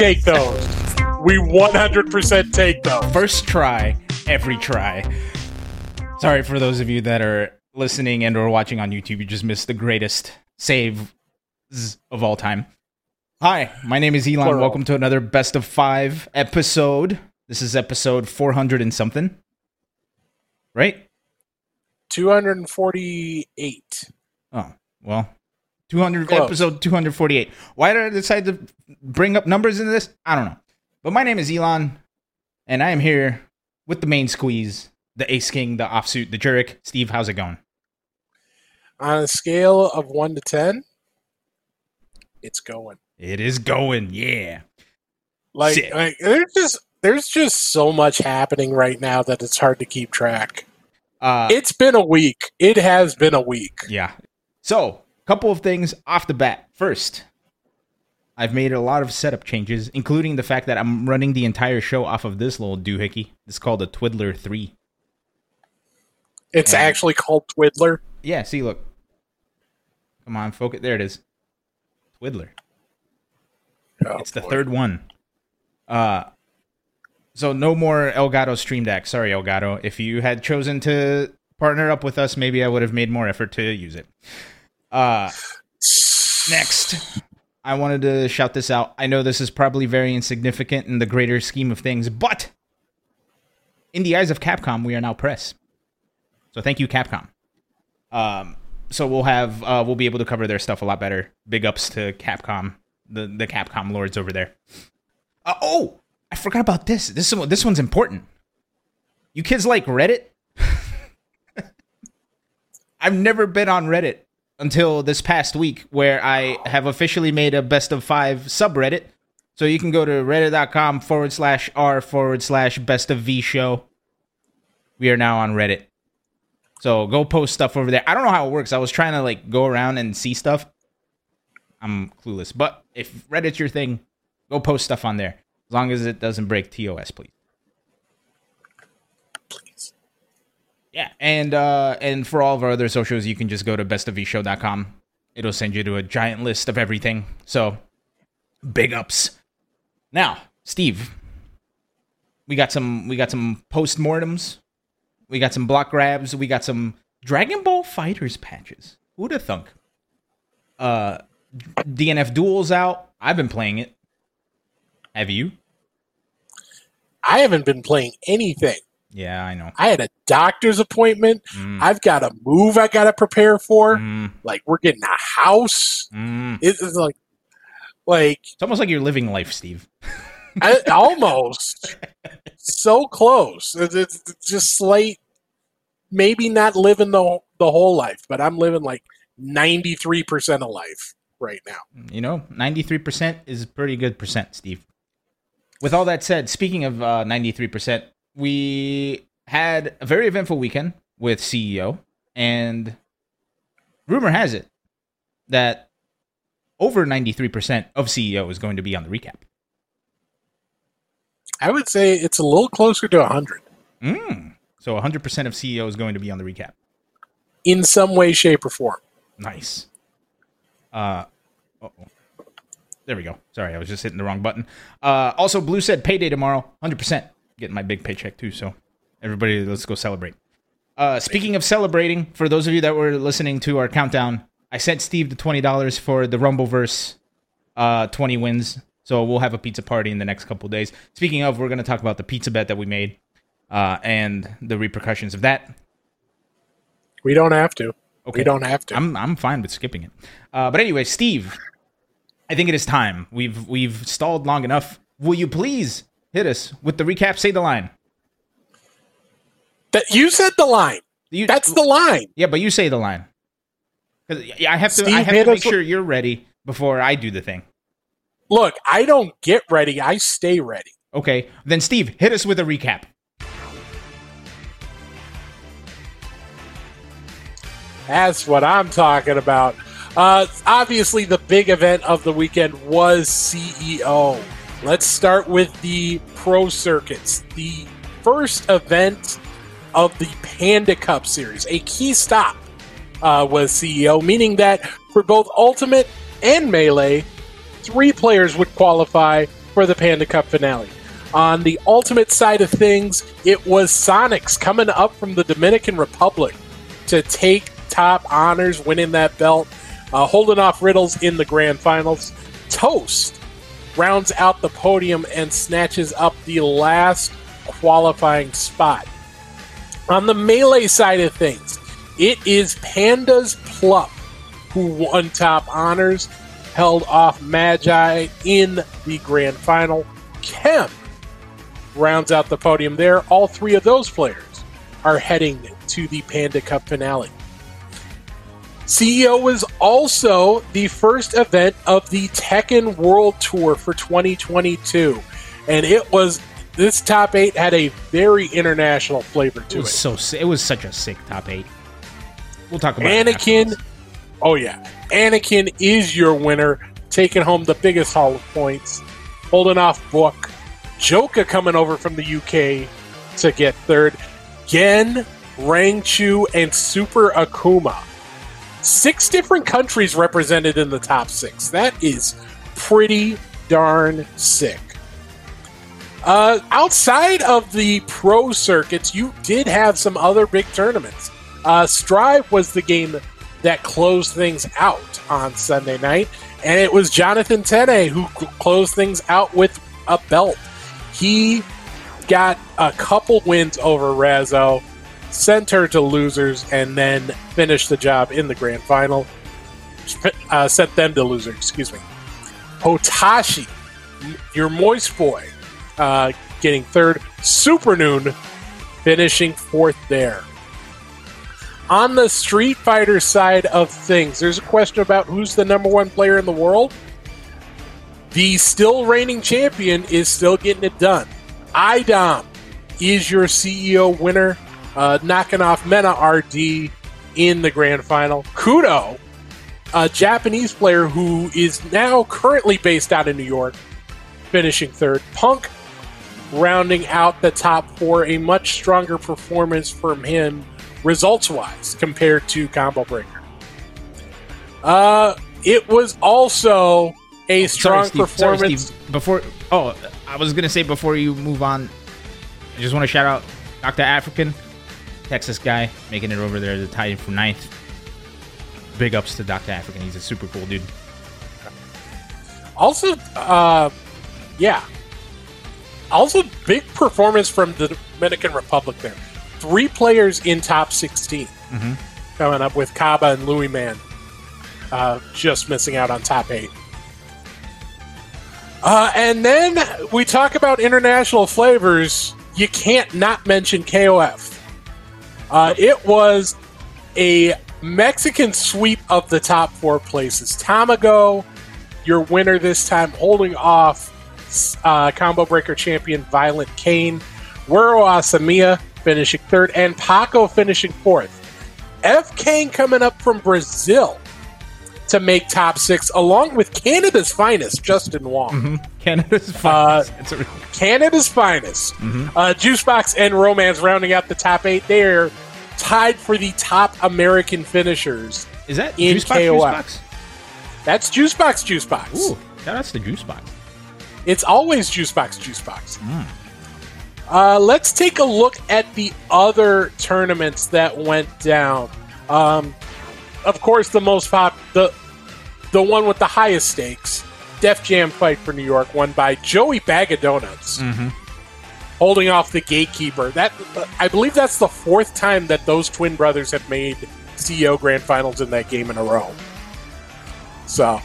take those. We 100% take those. First try, every try. Sorry for those of you that are listening and or watching on YouTube. You just missed the greatest save of all time. Hi, my name is Elon. Plural. Welcome to another best of five episode. This is episode 400 and something. Right? 248. Oh, well, 200 Close. episode 248. Why did I decide to bring up numbers into this? I don't know. But my name is Elon, and I am here with the main squeeze, the Ace King, the offsuit, the Jurek. Steve, how's it going? On a scale of 1 to 10, it's going. It is going, yeah. Like, Sick. like there's just there's just so much happening right now that it's hard to keep track. Uh, It's been a week. It has been a week. yeah. So, couple of things off the bat. First, I've made a lot of setup changes, including the fact that I'm running the entire show off of this little doohickey. It's called a Twiddler 3. It's Yeah. actually called Twiddler. Yeah, see, look. Come on, focus. There it is. Twiddler. Oh, it's the boy. third one. Uh so no more Elgato Stream Deck. Sorry, Elgato. If you had chosen to partner up with us, maybe I would have made more effort to use it. Uh next. I wanted to shout this out. I know this is probably very insignificant in the greater scheme of things, but in the eyes of Capcom, we are now press. So thank you, Capcom. Um, so we'll have uh, we'll be able to cover their stuff a lot better. Big ups to Capcom, the the Capcom lords over there. Uh, oh, I forgot about this. This is- this one's important. You kids like Reddit? I've never been on Reddit until this past week, where I have officially made a best of five subreddit. So you can go to reddit.com forward slash r forward slash best of v show. We are now on Reddit. So go post stuff over there. I don't know how it works. I was trying to like go around and see stuff. I'm clueless. But if Reddit's your thing, go post stuff on there. As long as it doesn't break TOS, please. Yeah, and uh and for all of our other socials, you can just go to bestofvshow.com. It'll send you to a giant list of everything. So big ups. Now, Steve, we got some we got some postmortems. We got some block grabs. We got some Dragon Ball FighterZ patches. Who'da thunk? Uh DNF Duels out. I've been playing it. Have you? I haven't been playing anything. Yeah, I know. I had a doctor's appointment. Mm, I've got a move I got to prepare for. mm, Like we're getting a house. mm. It's like, like It's almost like you're living life, Steve. I, almost so close. It's, it's just slight, maybe not living the the whole life, but I'm living like ninety three percent of life right now. You know, 93% is a pretty good percent, Steve. With all that said, speaking of uh, 93%, we had a very eventful weekend with CEO, and rumor has it that over 93% of CEO is going to be on the recap. I would say it's a little closer to hundred Mm. So 100% of CEO is going to be on the recap. in some way, shape, or form. Nice. Uh, oh, there we go. Sorry, I was just hitting the wrong button. Uh, also, Blue said payday tomorrow, hundred percent. Getting my big paycheck too. So, everybody, let's go celebrate. Uh, speaking of celebrating, for those of you that were listening to our countdown, I sent Steve the twenty dollars for the Rumbleverse, uh, twenty wins. So we'll have a pizza party in the next couple days. Speaking of, we're going to talk about the pizza bet that we made, uh, and the repercussions of that. We don't have to. Okay. We don't have to. I'm I'm fine with skipping it. Uh, but anyway, Steve, I think it is time. We've we've stalled long enough. Will you please hit us with the recap? Say the line. that you said the line. You, That's the line. yeah, but you say the line. I have to. Steve, I have to make sure you're ready before I do the thing. Look, I don't get ready. I stay ready. Okay, then Steve, hit us with a recap. That's what I'm talking about. Uh, obviously, the big event of the weekend was CEO. Let's start with the pro circuits. The first event of the Panda Cup series, a key stop uh, was CEO, meaning that for both Ultimate and Melee, three players would qualify for the Panda Cup finale. On the ultimate side of things, it was Sonix coming up from the Dominican Republic to take top honors, winning that belt, uh, holding off Riddles in the grand finals. Toast rounds out the podium and snatches up the last qualifying spot. On the melee side of things, it is Panda's Plup who won top honors, held off Magi in the grand final. Kem rounds out the podium there. All three of those players are heading to the Panda Cup finale. CEO was also the first event of the Tekken World Tour for 2022. And it was this top eight had a very international flavor to It it. was so it was such a sick top eight. We'll talk about Anakin, oh yeah, Anakin is your winner, taking home the biggest haul of points, holding off Book. Joka coming over from the UK to get third. Gen, Rangchu, and Super Akuma. Six different countries represented in the top six. That is pretty darn sick. Uh, outside of the pro circuits, you did have some other big tournaments. Uh, Strive was the game that closed things out on Sunday night, and it was Jonathan Tene who closed things out with a belt. He got a couple wins over Razzo, sent her to losers, and then finished the job in the grand final. Uh, sent them to loser, excuse me. Hotashi, your moist boy, uh, getting third. Super Noon finishing fourth there. On the Street Fighter side of things, there's a question about who's the number one player in the world. The still reigning champion is still getting it done. IDOM is your CEO winner, uh, knocking off Mena RD in the grand final. Kudo, a Japanese player who is now currently based out in New York, finishing third. Punk rounding out the top four, a much stronger performance from him results wise compared to Combo Breaker. Uh, it was also a strong Sorry, Steve. Sorry, performance. Steve. Before, oh, I was gonna say before you move on, I just want to shout out Doctor African, Texas guy, making it over there to tie in for ninth. Big ups to Doctor African. He's a super cool dude. Also, uh, yeah. Also, big performance from the Dominican Republic there. Three players in top 16 Mhm. coming up with Kaba and Louis Man. Uh, just missing out on top eight. Uh, and then we talk about international flavors. You can't not mention KOF. Uh, it was a Mexican sweep of the top four places. Tamago, your winner this time, holding off uh, combo breaker champion Violent Kane. Wero Asamiya finishing third, and Paco finishing fourth. F. Kane coming up from Brazil to make top six, along with Canada's finest, Justin Wong. Canada's Uh, finest. It's a- Canada's finest. Uh, Juicebox and Romance rounding out the top eight. They're tied for the top American finishers. is that in Juice Box? KOF. Juice Box? That's Juicebox, Juicebox. Ooh, shout outs to Juice Box. It's always Juicebox, Juicebox. Uh, let's take a look at the other tournaments that went down. Um, of course, the most pop, the the one with the highest stakes, Def Jam Fight for New York, won by Joey Bag of Donuts, holding off the Gatekeeper. That I believe that's the fourth time that those twin brothers have made CEO Grand Finals in that game in a row. So,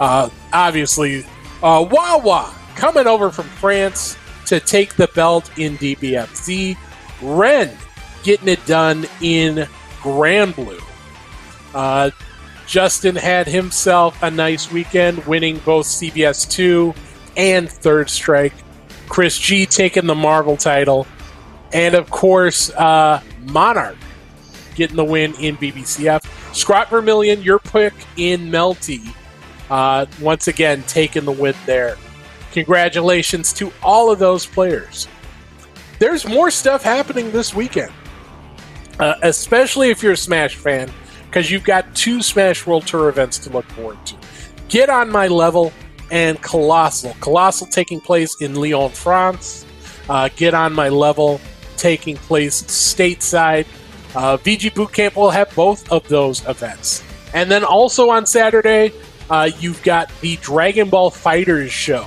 uh, obviously, uh, Wawa coming over from France to take the belt in DBFZ. Ren getting it done in Granblue. Uh, Justin had himself a nice weekend, winning both CVS 2 and Third Strike. Chris G taking the Marvel title. And of course, uh, Monarch getting the win in BBCF. Scrot Vermillion, your pick in Melty, uh, once again taking the win there. Congratulations to all of those players. There's more stuff happening this weekend, uh, especially if you're a Smash fan, because you've got two Smash World Tour events to look forward to. Get on my level, and Colossal. Colossal taking place in Lyon, France. Uh, Get on my level taking place stateside. Uh, VG Bootcamp will have both of those events. And then also on Saturday, uh, you've got the Dragon Ball FighterZ show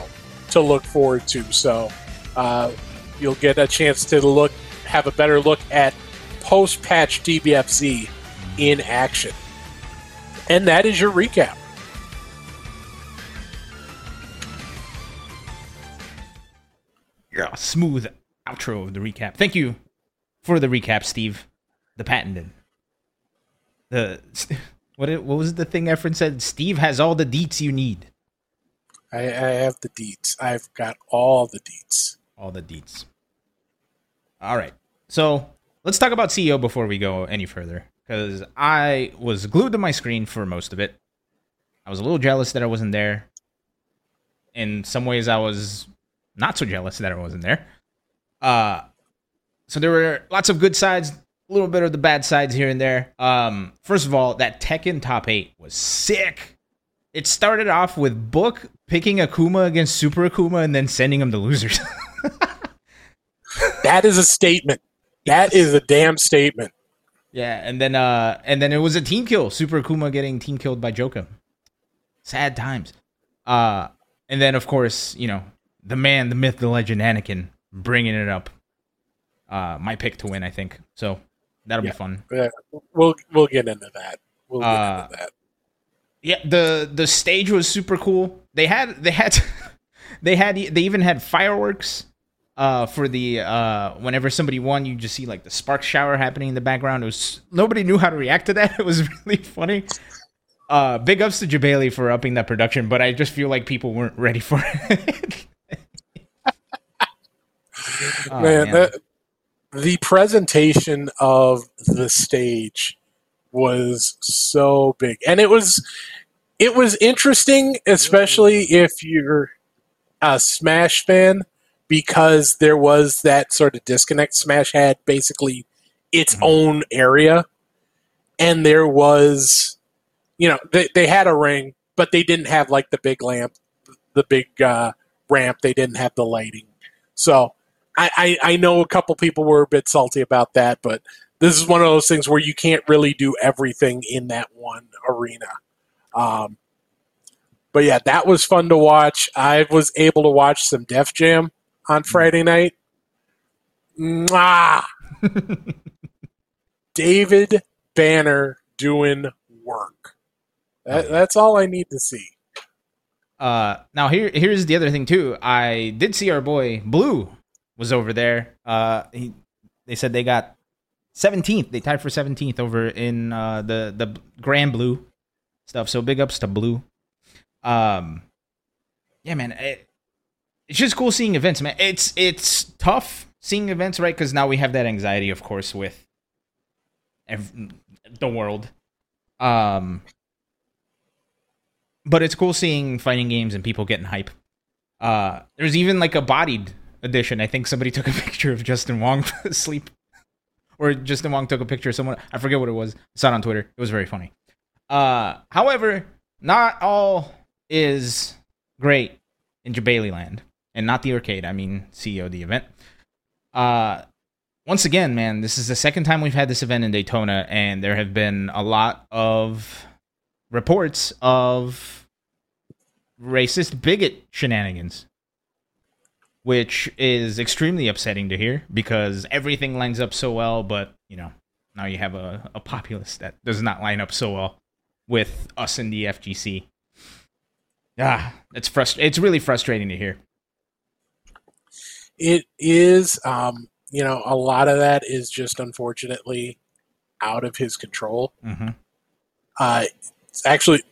to look forward to. So uh, you'll get a chance to look, have a better look at post patch DBFZ in action. And that is your recap. Yeah, smooth outro of the recap. Thank you for the recap, Steve. The patented. The what? What was the thing Efren said? Steve has all the deets you need. I, I have the deets. I've got all the deets. All the deets. All right. So let's talk about CEO before we go any further, because I was glued to my screen for most of it. I was a little jealous that I wasn't there. In some ways, I was not so jealous that I wasn't there. Uh, so there were lots of good sides, a little bit of the bad sides here and there. Um, first of all, that Tekken top eight was sick. It started off with Book picking Akuma against Super Akuma and then sending him to losers. that is a statement. That is a damn statement. Yeah, and then uh and then it was a team kill. Super Akuma getting team killed by Joka. Sad times. Uh and then of course, you know, the man, the myth, the legend Anakin bringing it up. Uh my pick to win, I think. So that'll yeah. be fun. Yeah, we'll we'll get into that. We'll get uh, into that. Yeah, the the stage was super cool. They had they had they had they even had fireworks uh, for the uh, whenever somebody won, you just see like the spark shower happening in the background. It was nobody knew how to react to that. It was really funny. Uh, big ups to Jebailey for upping that production, but I just feel like people weren't ready for it. oh, man, man. The, the presentation of the stage was so big, and it was it was interesting, especially if you're a Smash fan because there was that sort of disconnect. Smash had basically its mm-hmm. own area, and there was, you know, they, they had a ring, but they didn't have like the big lamp, the big uh, ramp. They didn't have the lighting. So I, I, I know a couple people were a bit salty about that, but this is one of those things where you can't really do everything in that one arena. Um, but yeah, that was fun to watch. I was able to watch some Def Jam on Friday night. Mwah! David Banner doing work. That, that's all I need to see. Uh, now here here's the other thing too. I did see our boy Blue was over there. Uh, he they said they got 17th. They tied for 17th over in uh, the the Granblue stuff. So big ups to Blue. Um, yeah, man. It, it's just cool seeing events, man. It's it's tough seeing events, right? Because now we have that anxiety, of course, with ev- the world. Um, but it's cool seeing fighting games and people getting hype. Uh, there's even like a bodied edition. I think somebody took a picture of Justin Wong asleep, or Justin Wong took a picture of someone. I forget what it was. I saw it on Twitter. It was very funny. Uh, however, not all is great in Jebailey Land and not the arcade. I mean CEO of the event. Uh, once again, man, this is the second time we've had this event in Daytona, and there have been a lot of reports of racist bigot shenanigans, which is extremely upsetting to hear because everything lines up so well, but you know now you have a, a populace that does not line up so well with us in the FGC. Ah, it's frust- It's really frustrating to hear it is, um, you know, a lot of that is just unfortunately out of his control. Mm-hmm. Uh, actually,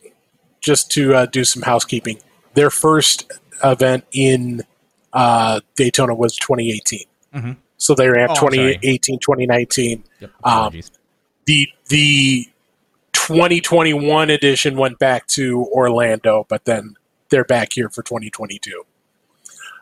just to uh, do some housekeeping, their first event in uh, Daytona was 2018. Mm-hmm. So they ran oh, 2018, 2019. Yep, um, the the 2021 edition went back to Orlando, but then they're back here for 2022.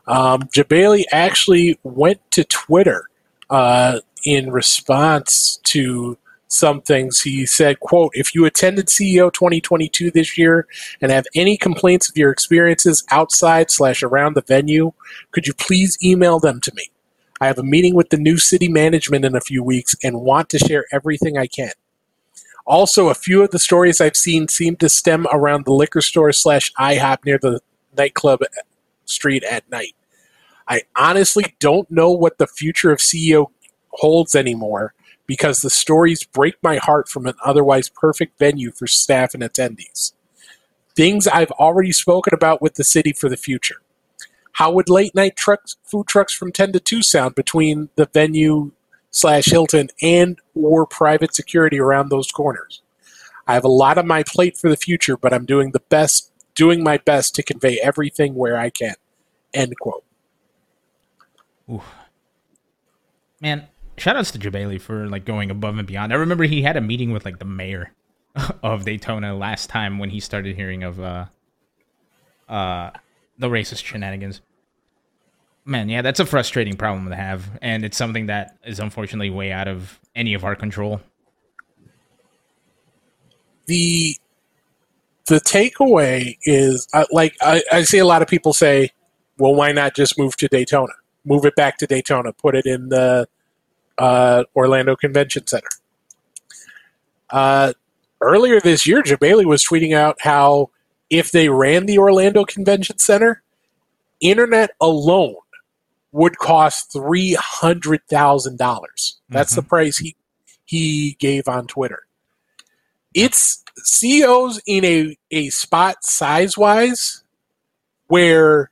Um, Jebailey actually went to Twitter uh, in response to some things. He said, quote, if you attended CEO 2022 this year and have any complaints of your experiences outside slash around the venue, could you please email them to me? I have a meeting with the new city management in a few weeks and want to share everything I can. Also, a few of the stories I've seen seem to stem around the liquor store slash IHOP near the nightclub street at night. I honestly don't know what the future of CEO holds anymore because the stories break my heart from an otherwise perfect venue for staff and attendees. Things I've already spoken about with the city for the future. How would late night trucks, food trucks from 10 to 2 sound between the venue slash Hilton and or private security around those corners? I have a lot on my plate for the future, but I'm doing the best, doing my best to convey everything where I can. End quote. Ooh. Man, shout outs to Jebailey for like going above and beyond. I remember he had a meeting with like the mayor of Daytona last time when he started hearing of uh uh the racist shenanigans. Man, yeah, that's a frustrating problem to have, and it's something that is unfortunately way out of any of our control. The the takeaway is uh, like I, I see a lot of people say, "Well, why not just move to Daytona? Move it back to Daytona. Put it in the uh, Orlando Convention Center. Uh, earlier this year, Jebailey was tweeting out how if they ran the Orlando Convention Center, internet alone would cost three hundred thousand dollars. That's mm-hmm. the price he he gave on Twitter. It's CEOs in a, a spot size wise where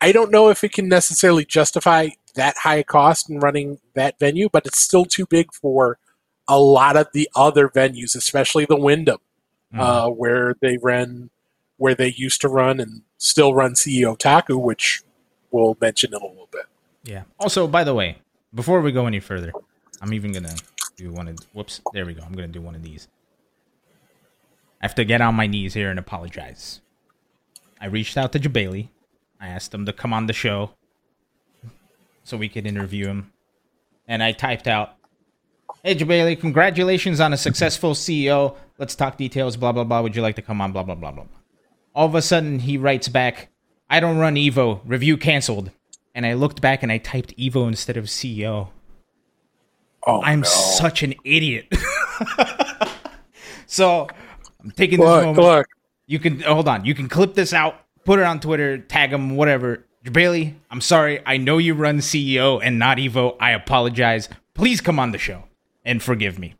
I don't know if it can necessarily justify that high a cost in running that venue, but it's still too big for a lot of the other venues, especially the Wyndham, mm-hmm. uh, where they run, where they used to run and still run CEOtaku, which we'll mention in a little bit. Yeah. Also, by the way, before we go any further, I'm even gonna do one of. Whoops. There we go. I'm gonna do one of these. I have to get on my knees here and apologize. I reached out to Jebailey. I asked him to come on the show so we could interview him. And I typed out, Hey, Jebailey, congratulations on a successful CEO. Let's talk details, blah, blah, blah. Would you like to come on, blah, blah, blah, blah. All of a sudden, he writes back, I don't run Evo. Review canceled. And I looked back and I typed Evo instead of CEO. Oh, I'm no. such an idiot. so I'm taking this look, moment. Look. You can hold on. You can clip this out, put it on Twitter, tag him, whatever. Bailey, I'm sorry. I know you run CEO and not Evo. I apologize. Please come on the show and forgive me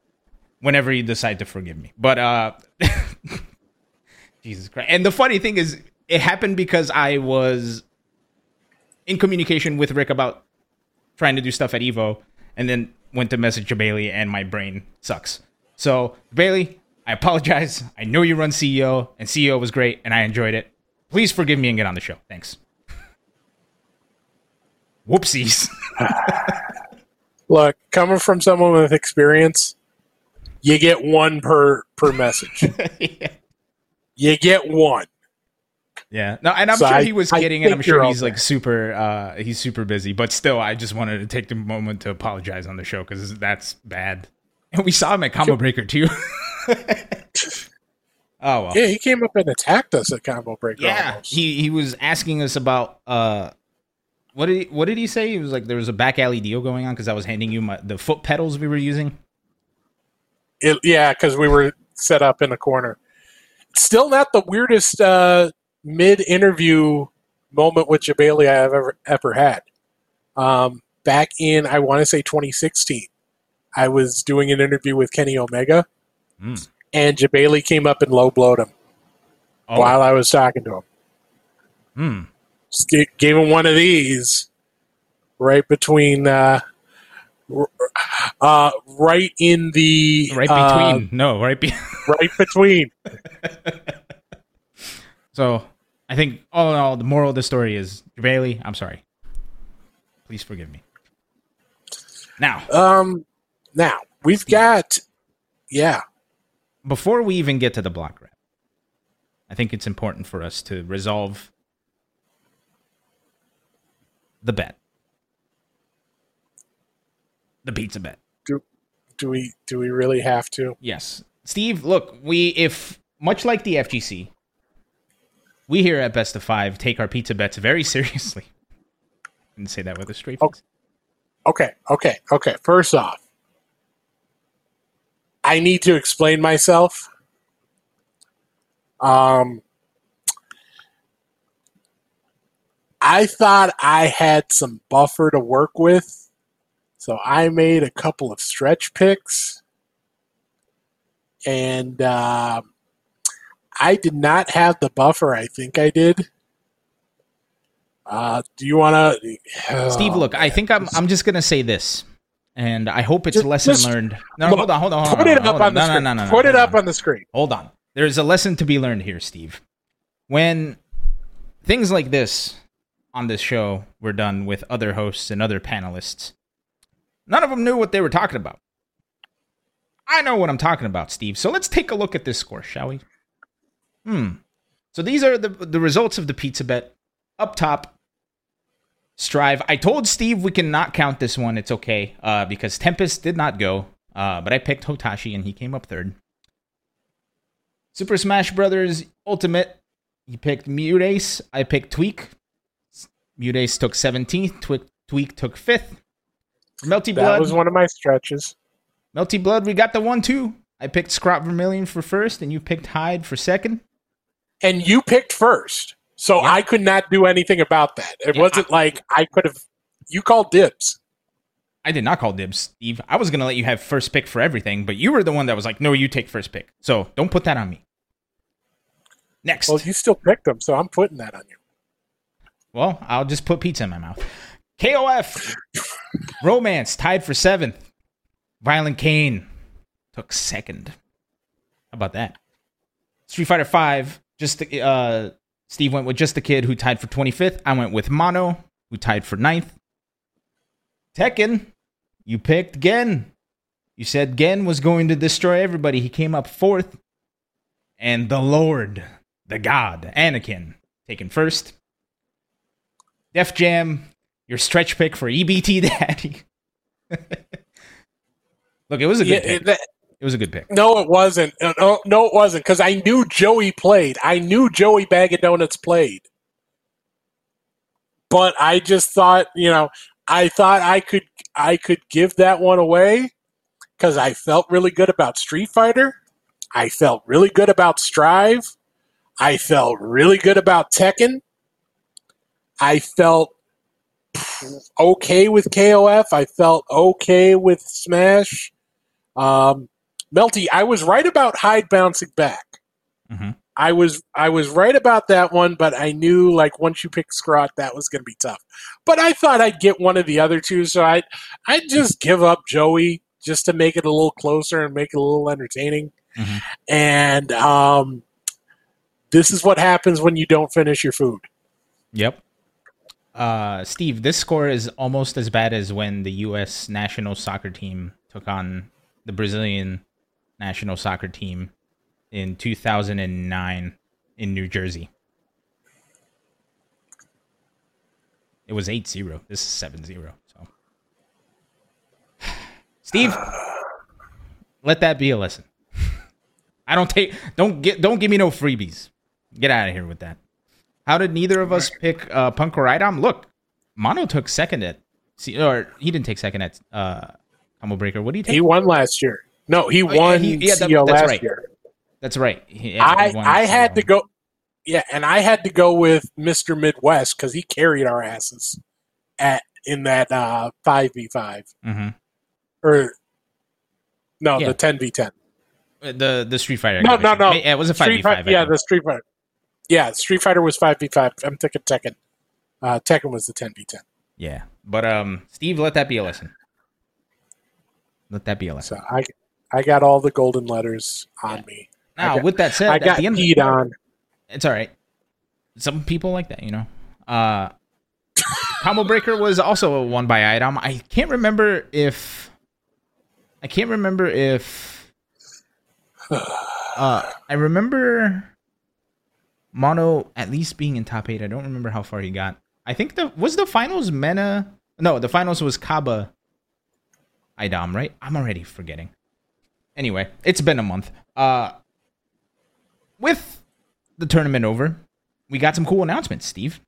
whenever you decide to forgive me. But uh Jesus Christ. And the funny thing is it happened because I was in communication with Rick about trying to do stuff at Evo and then went to message Bailey and my brain sucks. So, Bailey, I apologize. I know you run CEO and CEO was great and I enjoyed it. Please forgive me and get on the show. Thanks. Whoopsies. Look, coming from someone with experience, you get one per per message. yeah. You get one. Yeah. No, and I'm so sure I, he was kidding, and I'm sure he's like super uh he's super busy. But still, I just wanted to take the moment to apologize on the show because that's bad. And we saw him at Combo Breaker too. oh well. Yeah, he came up and attacked us at Combo Breaker. Yeah, almost. he he was asking us about uh what did he, what did he say? He was like there was a back alley deal going on because I was handing you my the foot pedals we were using. It, yeah, because we were set up in a corner. Still not the weirdest uh, mid interview moment with Jebailey I have ever ever had. Um, back in I want to say 2016, I was doing an interview with Kenny Omega, mm. and Jebailey came up and low blowed him oh. while I was talking to him. Hmm gave him one of these right between uh, uh, right in the right between. uh, no right be- right between. So i think all in all the moral of the story is bailey i'm sorry. Please forgive me. Now. Um now we've got yeah before we even get to the block wrap i think it's important for us to resolve the bet. The pizza bet. Do, Do we do we really have to? Yes. Steve, look, we if much like the FGC, we here at Best of Five take our pizza bets very seriously. And say that with a straight oh, face. Okay, okay, okay. First off, I need to explain myself. Um, I thought I had some buffer to work with, so I made a couple of stretch picks, and uh, I did not have the buffer. I think I did. Uh, do you want to, Steve? Look, I think I'm. I'm just gonna say this, and I hope it's a lesson just- learned. No, look, hold on, hold on, hold put on. it up hold on the no, screen. No, no, no, put it up on. on the screen. Hold on. There's a lesson to be learned here, Steve. When things like this on this show were done with other hosts and other panelists, none of them knew what they were talking about. I know what I'm talking about, Steve. So let's take a look at this score, shall we? Hmm. So these are the the results of the pizza bet. Up top, Strive. I told Steve we cannot count this one. It's okay uh, because Tempest did not go, uh, but I picked Hotashi and he came up third. Super Smash Brothers Ultimate. He picked MuteAce. I picked Tweak. MuteAce took 17th. Tweak, Tweak took 5th. For Melty That Blood. was one of my stretches. Melty Blood, we got the one two. I picked Scrop Vermilion for first, and you picked Hyde for second. and you picked first. So Yeah. I could not do anything about that. It Yeah, wasn't like I could have. You called dibs. I did not call dibs, Steve. I was gonna let you have first pick for everything, but you were the one that was like, "No, you take first pick." So don't put that on me. Next, Well, you still picked them, so I'm putting that on you. Well, I'll just put pizza in my mouth. KOF Romance tied for seventh. Violent Kane took second. How about that? Street Fighter Five. Just uh, Steve went with just the kid who tied for twenty fifth. I went with Mono, who tied for 9th. Tekken, you picked Gen. You said Gen was going to destroy everybody. He came up fourth. And the Lord, the God, Anakin, taken first. Def Jam, your stretch pick for EBT Daddy. Look, it was a good Yeah, pick. that- It was a good pick. no, it wasn't. No, no, it wasn't because I knew Joey played. I knew Joey Bag of Donuts played, but I just thought, you know, I thought I could, I could give that one away because I felt really good about Street Fighter. I felt really good about Strive. I felt really good about Tekken. I felt okay with KOF. I felt okay with Smash. Um, Melty, I was right about Hyde bouncing back. Mhm. I was I was right about that one, but I knew like once you pick Scrot, that was going to be tough. But I thought I'd get one of the other two, so I I just give up Joey just to make it a little closer and make it a little entertaining. Mhm. And um, this is what happens when you don't finish your food. Yep. Uh, Steve, this score is almost as bad as when the U.S. national soccer team took on the Brazilian national soccer team in 2009 in New Jersey. It was 8 0. This is 7 0. So, Steve, let that be a lesson. I don't take, don't get, don't give me no freebies. Get out of here with that. How did neither of us pick uh, Punk or Idom? Look, Mono took second at, see, or he didn't take second at uh, Combo Breaker. What did he take? He won last year. No, he yeah, won he- yeah, that- that's last right. year. That's right. He- yeah, I he I had to go. Yeah, and I had to go with Mr. Midwest because he carried our asses at in that uh, five v five Mhm. or no Yeah. the ten v ten. Uh, the the Street Fighter. No, no, no. Yeah, it was a five v five. yeah, the Street Fighter. Yeah, Street Fighter was five v five. I'm thinking Tekken. Uh, Tekken was the ten v ten. yeah. But um, Steve, let that be a lesson. Let that be a lesson. So I I got all the golden letters on me. Now, got- with that said, I got the end, peed on. it's all right. Some people like that, you know. Uh, Combo Breaker was also won by Idom. I can't remember if I can't remember if uh, I remember Mono at least being in top eight. I don't remember how far he got. I think the was the finals Mena. No, the finals was Kaba IDOM, right? I'm already forgetting. Anyway, it's been a month. Uh, with the tournament over, we got some cool announcements, Steve.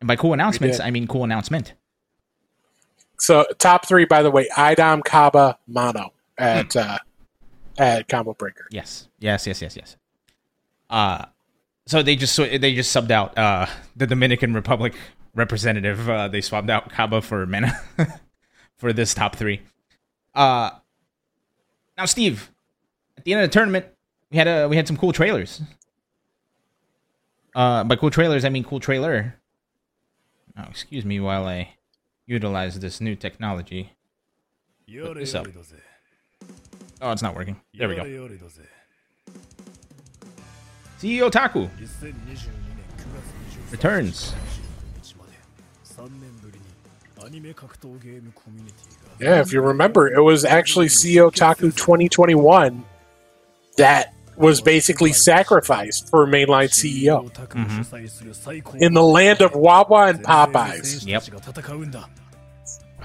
And by cool announcements. I mean cool announcement. So top three, by the way, Idom, Kaba, Mono at uh, at Combo Breaker. Yes, yes, yes, yes, yes. Uh, so they just so they just subbed out uh the Dominican Republic representative. Uh, they swapped out Kaba for Mena for this top three. Uh, now Steve, at the end of the tournament, we had a we had some cool trailers. Uh, by cool trailers, I mean cool trailer. Oh, excuse me while I utilize this new technology. Look this up. Oh, it's not working. There we go. CEOtaku returns. Yeah, if you remember, it was actually CEOtaku 2021 that was basically sacrificed for mainline CEO in the land of Wawa and Popeyes. Yep.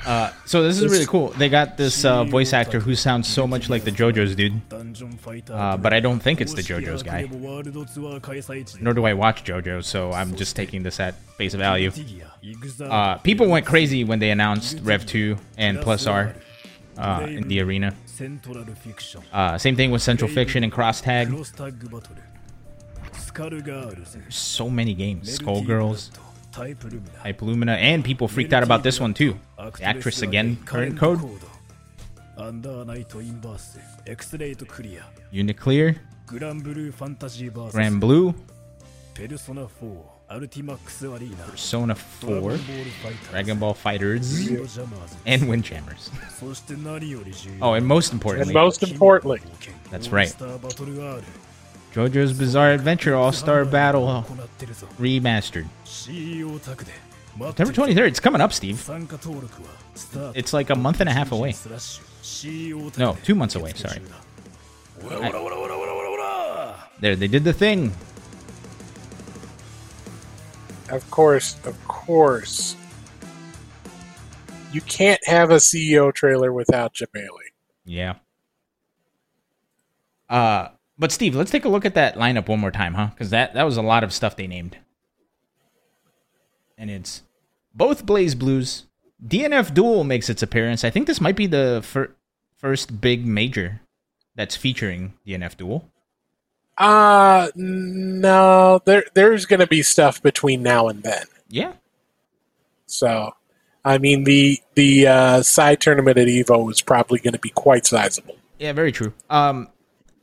Uh, so this is really cool. They got this uh, voice actor who sounds so much like the JoJo's dude, uh, but I don't think it's the JoJo's guy. Nor do I watch JoJo, so I'm just taking this at face value. Uh, people went crazy when they announced Rev 2 and Plus R uh, in the arena. Uh, same thing with Central Fiction and Cross Tag. So many games. Skullgirls, Type Lumina, and people freaked out about this one too. The actress again, current code. UNICLR, Grand Blue, Persona 4, Dragon Ball FighterZ, and Windjammers. Oh, and most And importantly, most importantly, that's right, JoJo's Bizarre Adventure All Star Battle Remastered. September 23rd, it's coming up, Steve. It's like a month and a half away. No, two months away, sorry. There, they did the thing. Of course, of course, you can't have a CEO trailer without Jebailey. Yeah. Uh, but Steve, let's take a look at that lineup one more time, huh? Because that that was a lot of stuff they named. And it's both BlazBlues. DNF Duel makes its appearance. I think this might be the fir- first big major that's featuring DNF Duel. Uh no, there there's going to be stuff between now and then. Yeah. So, I mean the the uh, side tournament at Evo is probably going to be quite sizable. Yeah, very true. Um,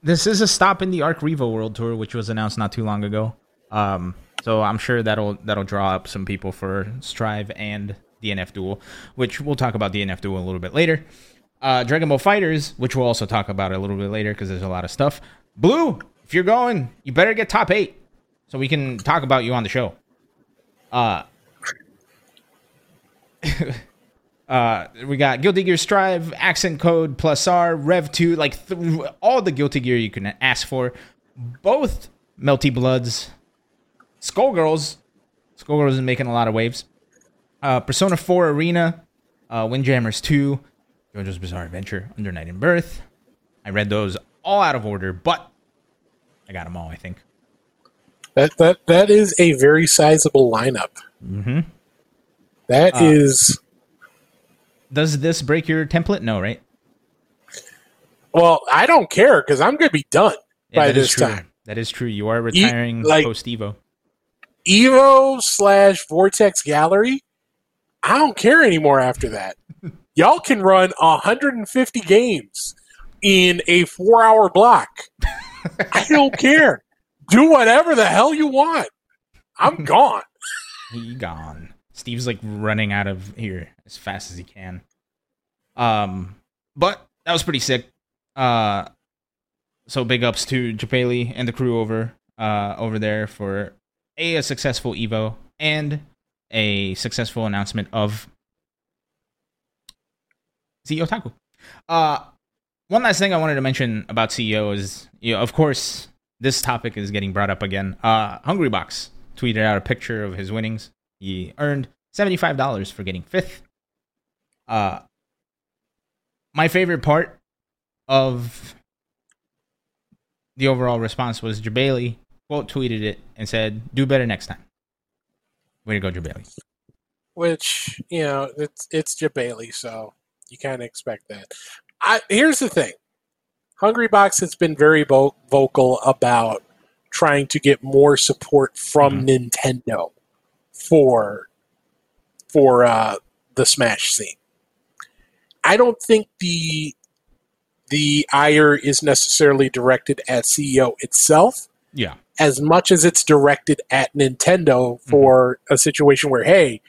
this is a stop in the Arc Revo World Tour, which was announced not too long ago. Um, so I'm sure that'll that'll draw up some people for Strive and DNF Duel, which we'll talk about DNF Duel a little bit later. Uh, Dragon Ball FighterZ, which we'll also talk about a little bit later because there's a lot of stuff. Blue, if you're going, you better get top eight so we can talk about you on the show. Uh, uh, we got Guilty Gear Strive, Accent Core, Plus R, Rev 2, like th- all the Guilty Gear you can ask for. Both Melty Bloods, Skullgirls. Skullgirls is making a lot of waves. Uh, Persona 4 Arena, uh, Windjammers 2, JoJo's Bizarre Adventure, Under Night In-Birth. I read those all out of order, but I got them all, I think. That that that is a very sizable lineup. Mm-hmm. That Uh, is Does this break your template? No, right? well, I don't care because I'm going to be done Yeah, by this time. That is true. You are retiring like- post Evo. Evo slash Vortex Gallery. I don't care anymore after that. Y'all can run 150 games in a four hour block. I don't care. Do whatever the hell you want. I'm gone. He gone. Steve's like running out of here as fast as he can. Um, but that was pretty sick. Uh, so big ups to Jebailey and the crew over uh over there for a, a successful Evo and a successful announcement of CEOtaku. Uh, one last thing I wanted to mention about CEO is, you know, of course, this topic is getting brought up again. Uh, Hungrybox tweeted out a picture of his winnings. He earned seventy-five dollars for getting fifth. Uh, my favorite part of the overall response was Jebailey quote tweeted it and said, "Do better next time." Way to go, Jebailey. Which you know, it's it's Jebailey, so you kind of expect that. I here's the thing: Hungrybox has been very vo- vocal about trying to get more support from Mhm. Nintendo for for uh, the Smash scene. I don't think the the ire is necessarily directed at CEO itself Yeah. as much as it's directed at Nintendo for a situation where, hey,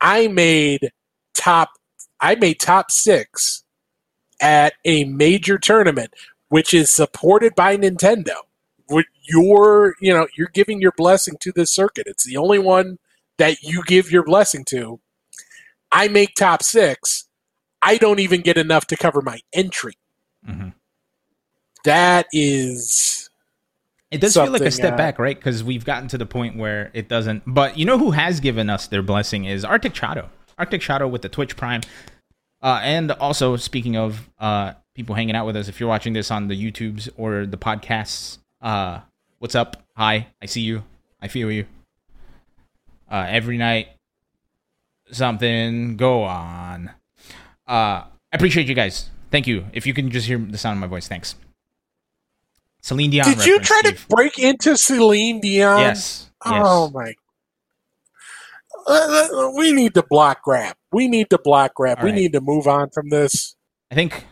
I made top, I made top six at a major tournament, which is supported by Nintendo. You're, you know, you're giving your blessing to this circuit. It's the only one that you give your blessing to. I make top six. I don't even get enough to cover my entry. hmm That is It does feel like a step uh, back, right? Because we've gotten to the point where it doesn't. But you know who has given us their blessing is Arctic Shadow. Arctic Shadow with the Twitch Prime. Uh, and also, speaking of uh, people hanging out with us, if you're watching this on the YouTubes or the podcasts, uh, what's up? Hi, I see you. I feel you. Uh, every night, something go on. Uh, I appreciate you guys. Thank you. If you can just hear the sound of my voice, thanks. Celine Dion. Did you try Steve. to break into Celine Dion? Yes. yes. Oh my! We need to block grab. We need to block grab. All we right. need to move on from this. I think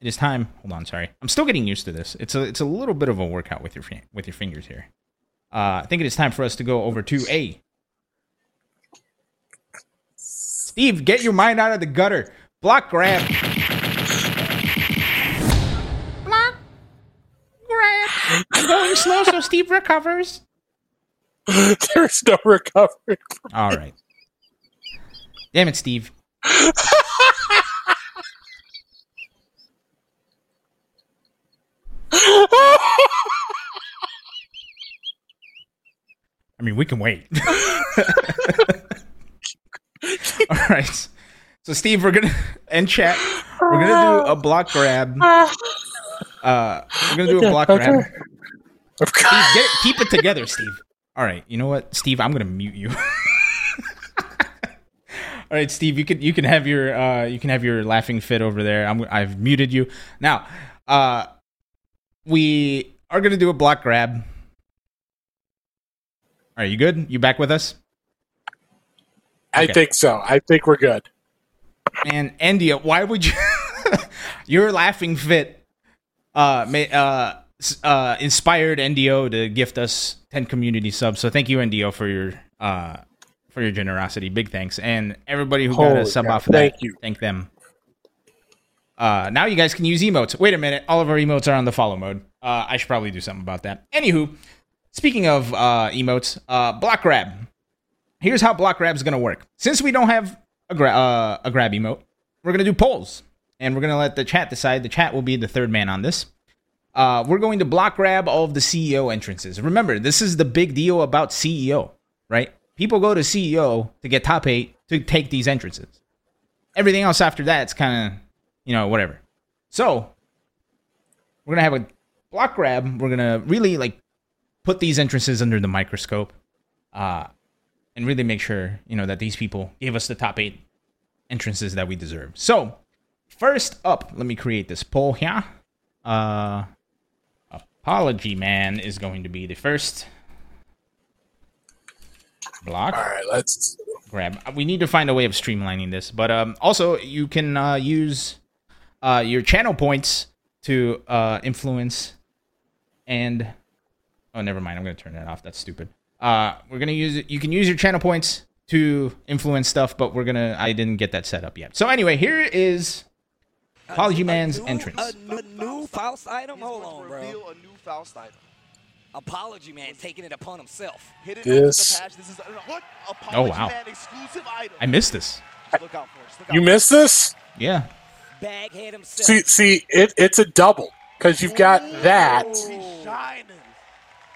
it is time. Hold on, sorry. I'm still getting used to this. It's a it's a little bit of a workout with your with your fingers here. Uh, I think it is time for us to go over to A. Steve, get your mind out of the gutter. Block grab. Block grab. I'm going slow so Steve recovers. There's no recovery. All right. Damn it, Steve. I mean, we can wait. All right. So, Steve, we're gonna end chat. We're gonna do a block grab. Uh, we're gonna do a block grab. Steve, get it, keep it together, Steve. All right. You know what, Steve? I'm gonna mute you. All right, Steve. You can you can have your uh you can have your laughing fit over there. I'm I've muted you now. Uh, we are gonna do a block grab. Are you good? You back with us? I Okay. think so. I think we're good. And India, why would you? your laughing fit, uh, may, uh, uh, inspired NDO to gift us ten community subs. So thank you, NDO, for your uh, for your generosity. Big thanks, and everybody who got a sub cow, off of thank that. you. Thank them. Uh, now you guys can use emotes. Wait a minute, all of our emotes are on the follow mode. Uh, I should probably do something about that. Anywho, speaking of uh, emotes, uh, block grab. Here's how block grab is gonna work. Since we don't have a, gra- uh, a grab emote, we're gonna do polls, and we're gonna let the chat decide. The chat will be the third man on this. Uh, we're going to block grab all of the CEO entrances. Remember, this is the big deal about CEO, right? People go to CEO to get top eight to take these entrances. Everything else after that, it's kind of, you know, whatever. So, we're gonna have a block grab. We're gonna really like put these entrances under the microscope, uh, and really make sure you know that these people give us the top eight entrances that we deserve. So, first up, let me create this poll here. Uh, Apology Man is going to be the first block All right, let's. grab. We need to find a way of streamlining this, but um, also you can uh, use uh, your channel points to uh, influence and oh, never mind. I'm gonna turn that off. That's stupid. Uh, we're gonna use it. You can use your channel points to influence stuff, but we're gonna. I didn't get that set up yet. So anyway, here is Apology Man's new- entrance. A new, new Faust item? Hold on, bro. Reveal a new Faust item. Apology Man taking it upon himself. Hidden This- into the patch. This is a, what? Oh, wow. Man exclusive item. I missed this. Look out for us. Look out You for missed this? Yeah. Baghead himself. See, see, it, it's a double because you've got that. He's shining.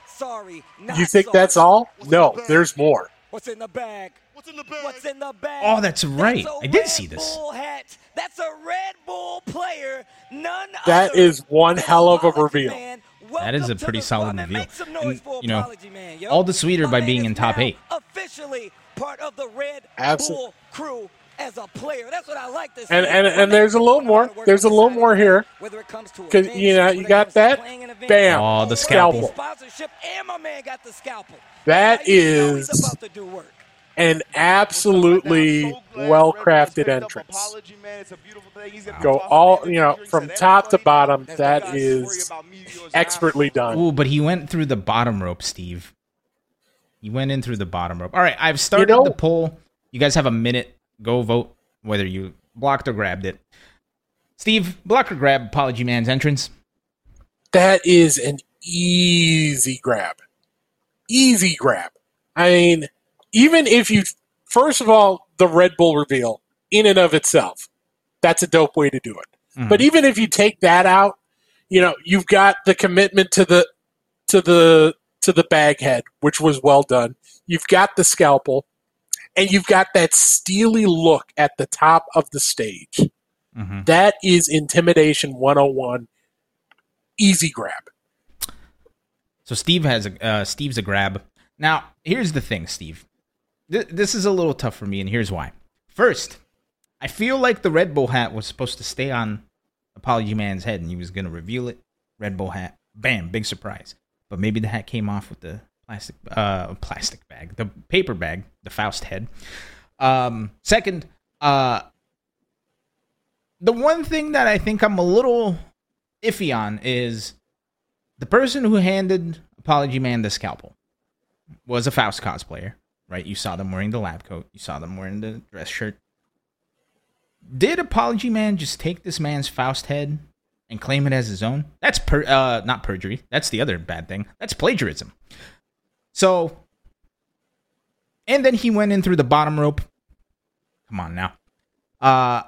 sorry. Not You think sorry. that's all? No, there's more. What's in the bag? What's in the bag? What's in the bag? Oh, that's right. I did Red see this. Bull hat. That's a Red Bull player. None That other is one hell of a reveal. Man. That is a pretty solid squad, reveal. Make some noise And, you know, Man, yo. all the sweeter by being in top eight. Officially part of the Red Absol- Bull crew as a player. That's what I like to see. And- and- and there's a little more. There's a little more here. Whether it comes to 'Cause, events, you know, you got that? playing an event, Bam. Oh, the scalpel. Sponsorship, and my man got the scalpel. That Now you know he's is about to do work. an absolutely well crafted entrance. Go all you know from top to bottom. That is expertly done. Ooh, but he went through the bottom rope, Steve. He went in through the bottom rope. All right, I've started know- the poll. You guys have a minute. Go vote whether you blocked or grabbed it. Steve, block or grab Apology Man's entrance? That is an easy grab. Easy grab. I mean, even if you, first of all, the Red Bull reveal in and of itself, that's a dope way to do it. Mhm. But even if you take that out, you know, you've got the commitment to the to the to the bag head, which was well done. You've got the scalpel, and you've got that steely look at the top of the stage. Mhm. That is intimidation 101. Easy grab. So Steve has a uh, Steve's a grab. Now, here's the thing, Steve. Th- this is a little tough for me, and here's why. First, I feel like the Red Bull hat was supposed to stay on Apology Man's head, and he was going to reveal it. Red Bull hat, bam, big surprise. But maybe the hat came off with the plastic, uh, plastic bag, the paper bag, the Faust head. Um, second, uh, the one thing that I think I'm a little iffy on is the person who handed Apology Man the scalpel was a Faust cosplayer, right? You saw them wearing the lab coat, you saw them wearing the dress shirt. Did Apology Man just take this man's Faust head and claim it as his own? That's per uh not perjury. That's the other bad thing. That's plagiarism. So and then he went in through the bottom rope. Come on now. Uh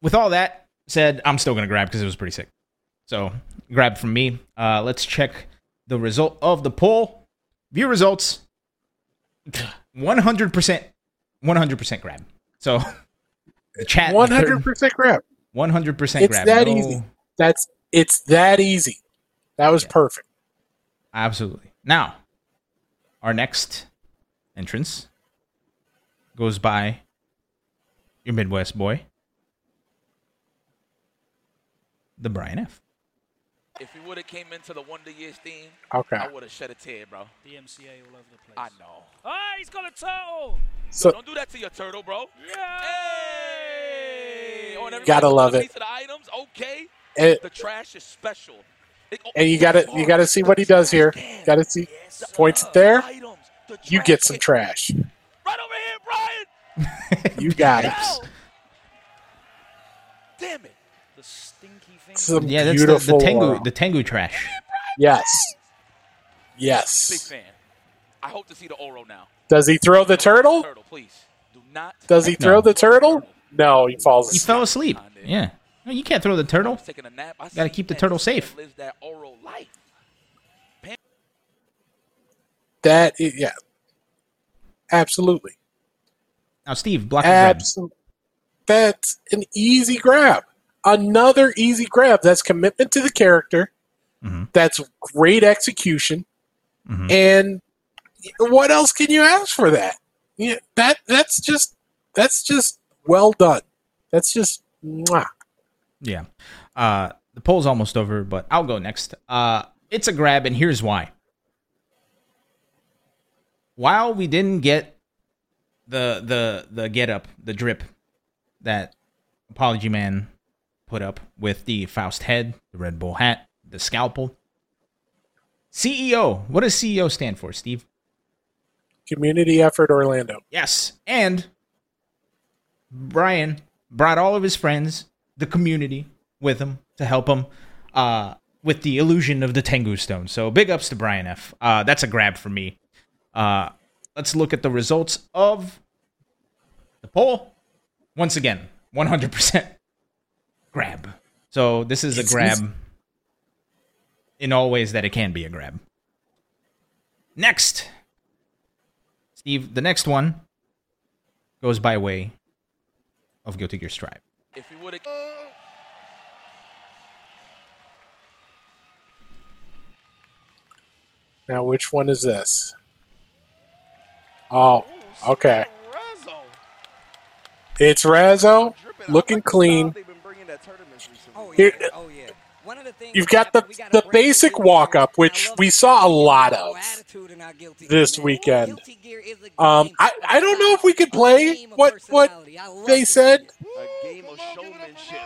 with all that said, I'm still gonna grab because it was pretty sick. So grab from me. Uh, let's check the result of the poll. View results. 100%. 100% grab. So the chat. 100% grab. 100% It's grab. that No- easy. That's it's that easy. That was perfect. Absolutely. Now, our next entrance goes by your Midwest boy, the Brian F. If you would have came into the Wonder Years theme, Okay. I would have shed a tear, bro. DMCA all over the place. I know. Ah, he's got a turtle. So Don't do that to your turtle, bro. Yeah. Hey! Oh, and Gotta love it. the items, okay. and, The trash is special. It- oh, and you gotta you gotta see what he does here. Gotta see points it there. Items, the You get some trash. Right over here, Brian. You got it. Damn it. The stinky thing. Some Yeah, that's the, the. Tengu, uh, the Tengu trash. yes. Yes. Big Yes. fan. I hope to see the Oro now. Does he throw the turtle? Turtle, please. Do not. Does he No. throw the turtle? No, he falls He fell asleep. Yeah. No, you can't throw the turtle. taking a nap. Gotta keep the turtle safe. Lives that Oro life. That yeah. Absolutely. Now, Steve, block and grab. Absolutely. That's an easy grab. Another easy grab. That's commitment to the character. Mhm. That's great execution. Mhm. And what else can you ask for that? Yeah, that that's just that's just well done. That's just mwah. Yeah. Uh, the poll's almost over, but I'll go next. Uh, it's a grab, and here's why. While we didn't get the the the get up, the drip that Apology Man put up with the Faust head, the Red Bull hat, the scalpel. CEO. What does CEO stand for, Steve? Community effort Orlando. Yes. And Brian brought all of his friends, the community, with him to help him uh, with the illusion of the Tengu Stone. So big ups to Brian F. Uh, that's a grab for me. Uh, let's look at the results of the poll. Once again, 100% grab. So this is a grab in all ways that it can be a grab. Next, Steve, the next one goes by way of Guilty Gear Strive. If we would. Now, which one is this? Oh, okay. It's Razzo, looking I like the clean. Style they've been at tournaments recently. Oh yeah, oh yeah. One of the things You've got the we the basic walk up, which we saw a lot of attitude in our Guilty this weekend. Guilty Gear is a Um, I, I don't know if we could play what what personality. I love they said. it. A game of showmanship.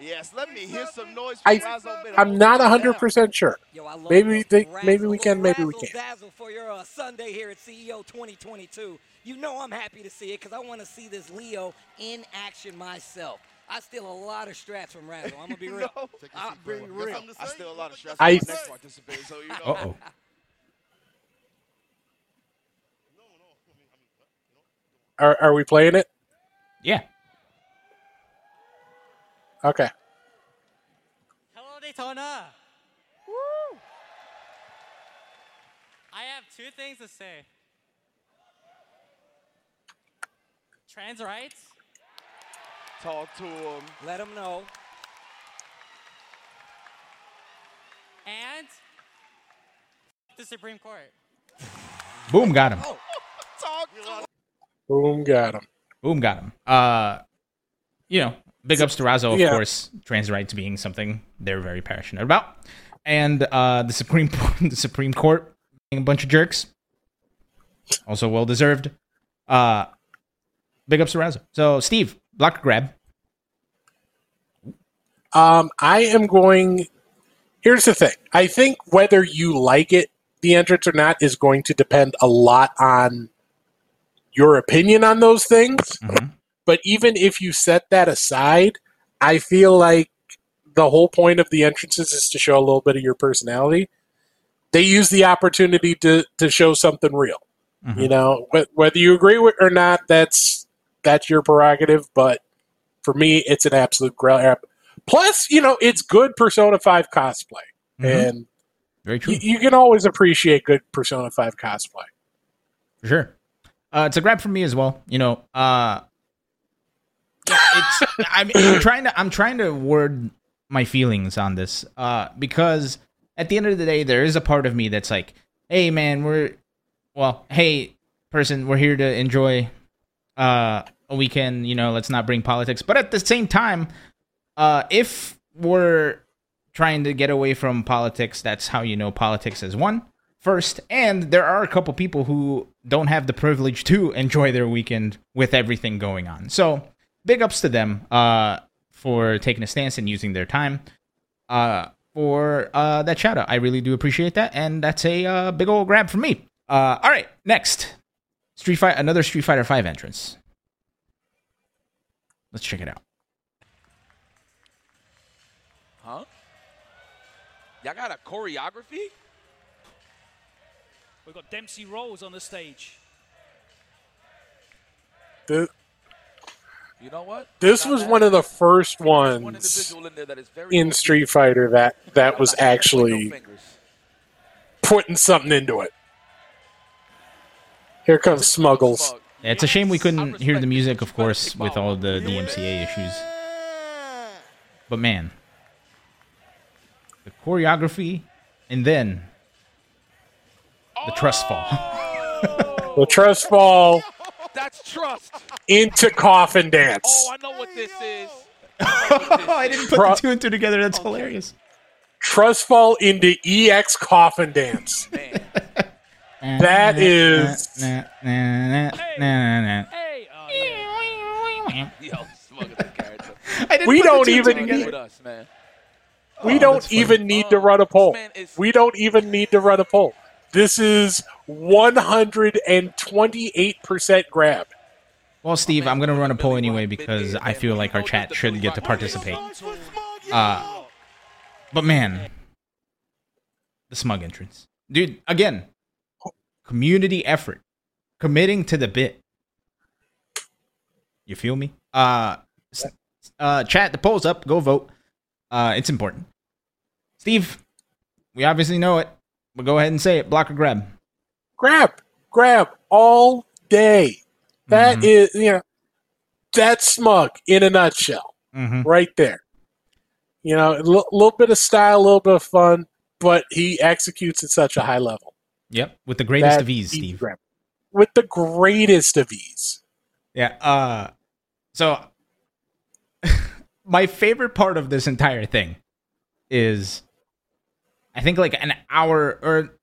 Yes, let me hear some noise I- from Razzo. Better I'm not it hundred down. percent sure. Yo, I love Maybe they- maybe we can, maybe we can't. dazzle for your uh, Sunday here at CEO 2022. You know I'm happy to see it because I want to see this Leo in action myself. I steal a lot of strats from Razzo. I'm gonna be real. No. I'll be real. I still a lot of stress I- from my next participator, so you know. Uh oh. Are are we playing it? Yeah. Okay. Hello, Daytona. Woo! I have two things to say. Trans rights Talk to him. Let them know. and the Supreme Court. Boom, got him. Talk to him. Boom, got him. Boom, got him. Uh, you know, big ups to Razzo, of Yeah. course. Trans rights being something they're very passionate about, and uh, the Supreme the Supreme Court being a bunch of jerks. Also well deserved. Uh, big ups to Razzo. So, Steve, block grab. Um, I am going. Here's the thing. I think whether you like it, the entrance or not, is going to depend a lot on your opinion on those things. Mhm. But even if you set that aside, I feel like the whole point of the entrances is to show a little bit of your personality. They use the opportunity to to show something real. Mhm. You know, wh- whether you agree with or not, that's that's your prerogative. But for me, it's an absolute grab. Plus, you know, it's good Persona Five cosplay, Mhm. and Very true. you, you can always appreciate good Persona Five cosplay. For sure. Uh, it's a grab for me as well. You know, uh, it's. I mean, I'm trying to. I'm trying to word my feelings on this, uh, because at the end of the day, there is a part of me that's like, "Hey, man, we're, well, hey, person, we're here to enjoy, uh, we can, You know, let's not bring politics." But at the same time, uh, if we're trying to get away from politics, that's how you know politics is one first. And there are a couple people who don't have the privilege to enjoy their weekend with everything going on. So big ups to them uh, for taking a stance and using their time uh, for uh, that shout out. I really do appreciate that. And that's a uh, big old grab for me. Uh, all right, next Street Fight, another Street Fighter Five entrance. Let's check it out. Huh? Y'all got a choreography? We've got Dempsey Rolls on the stage. Th- You know what? This was one of the first ones one ones individual in there that is very in. Street Fighter that that was I'm not gonna point no actually putting something into it. Here comes Smuggles. Yeah, it's a shame we couldn't hear the music, of course, with all the DMCA issues. But man, the choreography, and then the trust fall. Oh! The trust fall That's trust. into coffin dance. Oh, I know what this is. I didn't put Pro- the two and two together. That's hilarious. Trust fall into EX coffin dance. Man, That is-! Oh, didn't We don't two and two even With together. us, man. We Oh, don't even need to Oh, run a poll. is- We don't even need to run a poll. This is 128% grab. Well, Steve, I'm gonna run a poll anyway because I feel like our chat should get to participate. Uh, but man, the smug entrance, dude. Again, community effort, committing to the bit. You feel me? Uh, uh, chat. The poll's up. Go vote. Uh, it's important. Steve, we obviously know it, but go ahead and say it. Block or grab. Grab, grab all day. That Mhm. is, you know, that's smug in a nutshell, Mm-hmm. right there. You know, a l- little bit of style, a little bit of fun, but he executes at such a high level. Yep, with the greatest That of ease, Steve. grab. With the greatest of ease. Yeah. Uh, so my favorite part of this entire thing is, I think like an hour or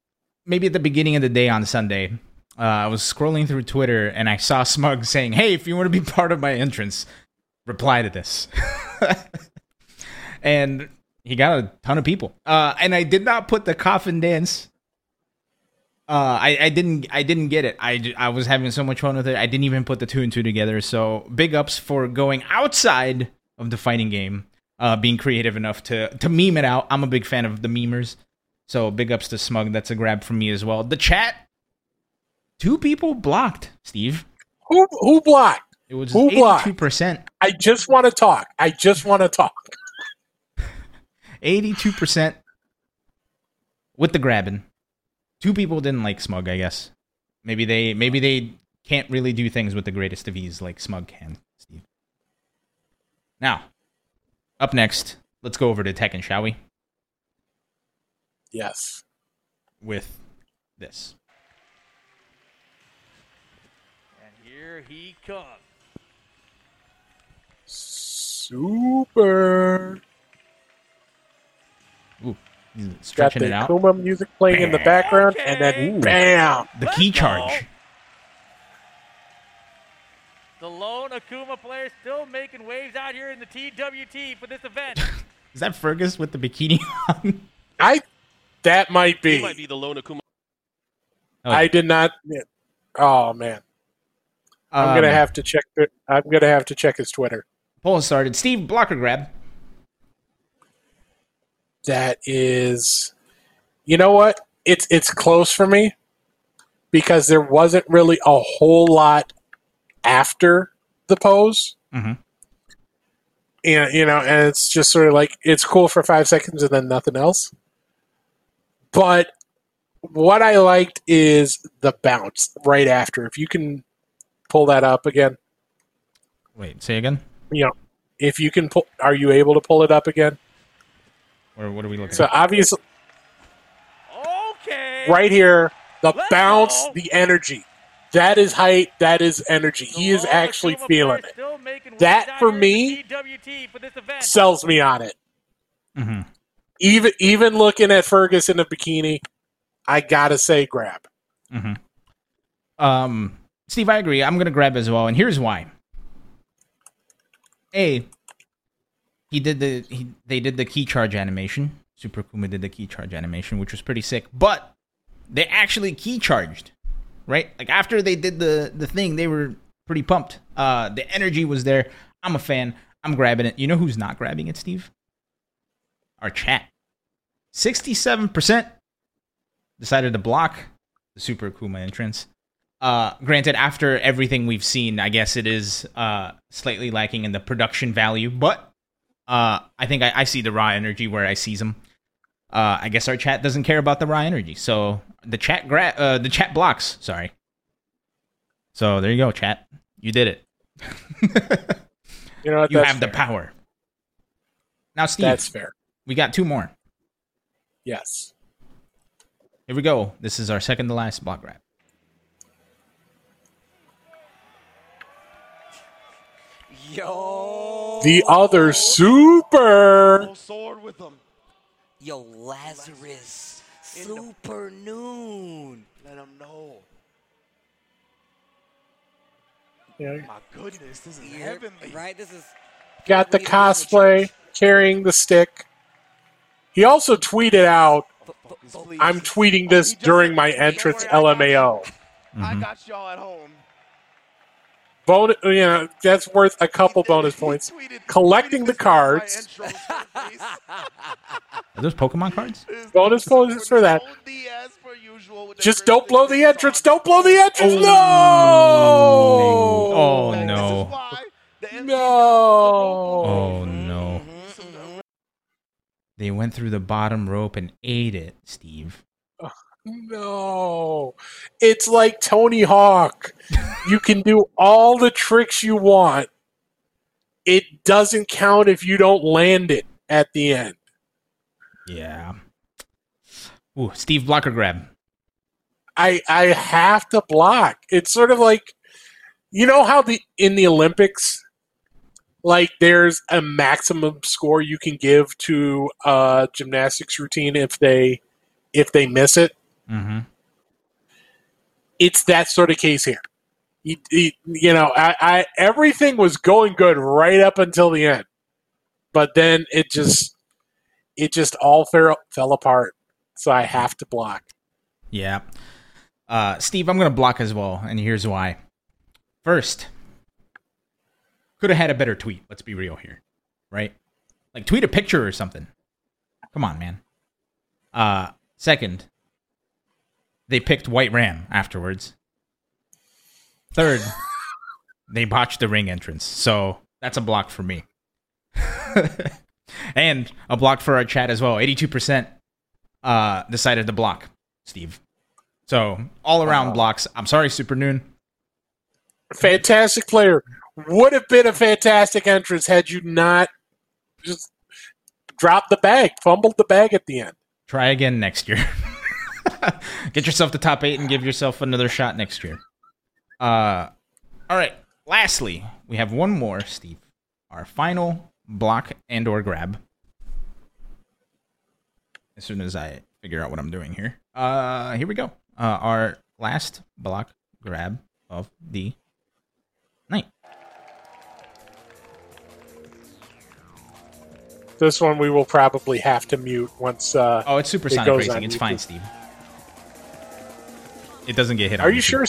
maybe at the beginning of the day on Sunday, uh, I was scrolling through Twitter and I saw Smug saying, "Hey, if you want to be part of my entrance, reply to this." and he got a ton of people. Uh, and I did not put the coffin dance uh, I, I didn't I didn't get it. I, I was having so much fun with it. I didn't even put the two and two together. So big ups for going outside of the fighting game, uh, being creative enough to to meme it out. I'm a big fan of the memers. So big ups to Smug. That's a grab from me as well. The chat, two people blocked. Steve, Who who blocked? it was Who blocked? two percent. I just want to talk. I just want to talk. Eighty-two percent with the grabbing. Two people didn't like Smug, I guess. Maybe they maybe they can't really do things with the greatest of ease like Smug can, Steve. Now, up next, let's go over to Tekken, shall we? Yes. With this. And here he comes. Super. Ooh, he's Got stretching the it out. Kuma music playing in the background, and then Ooh. bam. The ki charge. The lone Akuma player still making waves out here in the TWT for this event. Is that Fergus with the bikini on? I that might be. He might be the lone Akuma. Oh, I did not. Oh man, I'm gonna um, have to check. I'm gonna have to check his Twitter. Poll has started. Steve, blocker grab. That is, you know what? It's it's close for me because there wasn't really a whole lot after the pose. Mhm. And you know, and it's just sort of like it's cool for five seconds and then nothing else. But what I liked is the bounce right after. If you can pull that up again, Wait, say again? you know, if you can pull, are you able to pull it up again? Or what are we looking So at? So obviously, Okay. right here, the Let's bounce, go. the energy. That is height. That is energy. The He is actually feeling it. still making waves That, for me, for this event. Sells me on it. hmm Even even looking at Fergus in a bikini, I gotta say, grab. hmm Um, Steve, I agree. I'm gonna grab as well, and here's why. A, he did the he they did the ki charge animation. Super Kuma did the ki charge animation, which was pretty sick. But they actually ki charged, right? Like after they did the the thing, they were pretty pumped. Uh, the energy was there. I'm a fan. I'm grabbing it. You know who's not grabbing it, Steve? Our chat. Sixty-seven percent decided to block the Super Kuma entrance. Uh, granted, after everything we've seen, I guess it is uh, slightly lacking in the production value, but uh, I think I, I see the raw energy where I sees them. Uh, I guess our chat doesn't care about the raw energy, so the chat gra- uh, the chat blocks. Sorry. So there you go, chat. You did it. You know you have the power. Now, Steve, That's fair. we got two more. Yes. Here we go. This is our second to last block grab. Yo. The other super. Sword with him. Yo, Lazarus. In the- Super noon. Let him know. Yeah. My goodness, this is You're- heavenly. Right? This is. Got the Way to be in the cosplay, carrying the stick. He also tweeted out, "I'm tweeting this during my entrance worry, I got LMAO." I Mhm. got y'all at home. Bonus, you know, that's worth a couple He- bonus points. tweeted- Collecting the this during my cards. intro. Are those Pokemon cards? Bonus points for that. Nicole usual Just don't blow the entrance. Don't blow the entrance. No. Oh, no. This is why the MC No. Oh no. Mhm. They went through the bottom rope and ate it, Steve. No. It's like Tony Hawk. You can do all the tricks you want, it doesn't count if you don't land it at the end. Yeah. Ooh, Steve blocker grab. I I have to block. It's sort of like you know how the in the Olympics like there's a maximum score you can give to a gymnastics routine if they if they miss it. Mm-hmm. It's that sort of case here. You, you, you know, I, I everything was going good right up until the end, but then it just it just all fell fell apart. So I have to block. Yeah. Uh, Steve, I'm going to block as well, and here's why. First, could have had a better tweet. Let's be real here, right? Like tweet a picture or something. Come on, man. Uh, second, they picked White Ram afterwards. Third, they botched the ring entrance, so that's a block for me. and a block for our chat as well. 82% uh, decided to block Steve. So all around blocks. I'm sorry, Super Noon. Fantastic player. Would have been a fantastic entrance had you not just dropped the bag, fumbled the bag at the end. Try again next year. Get yourself to top eight and give yourself another shot next year. Uh, all right. Lastly, we have one more, Steve. Our final block and or grab. As soon as I figure out what I'm doing here. Uh, here we go. Uh, our last block grab of the night. This one we will probably have to mute once. Uh, Oh, it's it supersonic goes racing. It's fine, Steve. It doesn't get hit. Are you sure?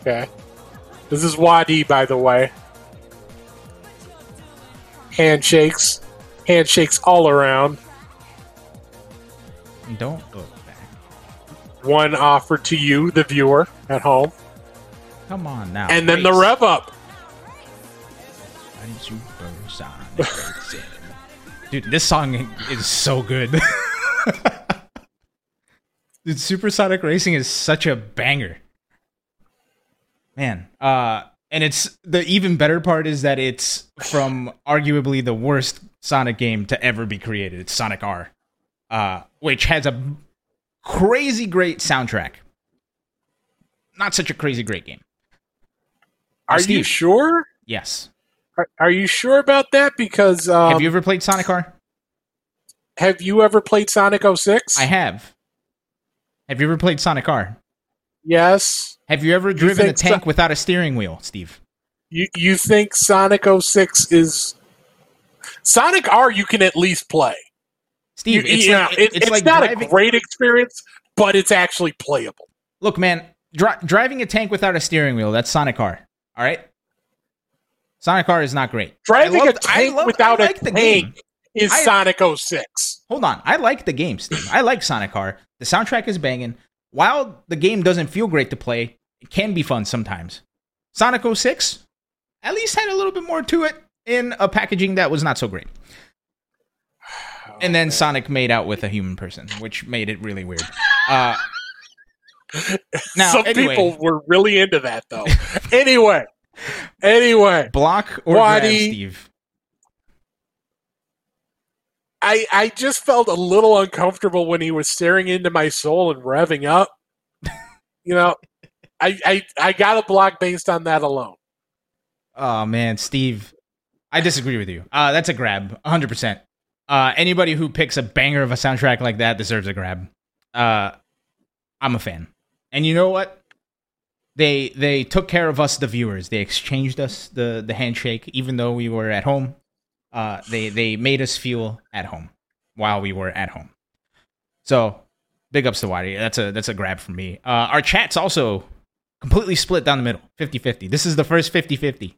Okay. This is Wadi, by the way. Handshakes. Handshakes all around. Don't look back. One offered to you, the viewer, at home. Come on now. And then the rev up. And supersonic racing. Dude, this song is so good. Dude, Supersonic Racing is such a banger. Man, uh and it's the even better part is that it's from arguably the worst Sonic game to ever be created. It's Sonic R. Uh which has a crazy great soundtrack. Not such a crazy great game. Are you sure? Yes. Are, are you sure about that? Because um, have you ever played Sonic R? have you ever played Sonic 06? I have. Have you ever played Sonic R? yes. Have you ever driven a think so- tank without a steering wheel, Steve? You you think Sonic 06 is Sonic R? You can at least play. Steve, You- it's you like, know, it- it's, it's like not driving. a great experience, but it's actually playable. Look, man, dri- driving a tank without a steering wheel, that's Sonic R. All right? Sonic R is not great. Driving a loved- I tank loved- without a tank game. Is I- Sonic 06. Hold on. I like the game, Steve. I like Sonic R. The soundtrack is banging. While the game doesn't feel great to play, it can be fun sometimes. Sonic 06 at least had a little bit more to it in a packaging that was not so great. And then Sonic made out with a human person, which made it really weird. Uh, now, Some anyway, people were really into that, though. anyway, anyway, block or grab, Wadi- Steve. I I just felt a little uncomfortable when he was staring into my soul and revving up. you know, I I I got a block based on that alone. Oh man, Steve, I disagree with you. Uh, that's a grab, 100. percent Uh, anybody who picks a banger of a soundtrack like that deserves a grab. Uh, I'm a fan, and you know what? They they took care of us, the viewers. They exchanged us the the handshake, even though we were at home. Uh, they they made us feel at home while we were at home. So, big ups to Wadi. That's a that's a grab for me. Uh, our chat's also completely split down the middle 50-50 this is the first 50-50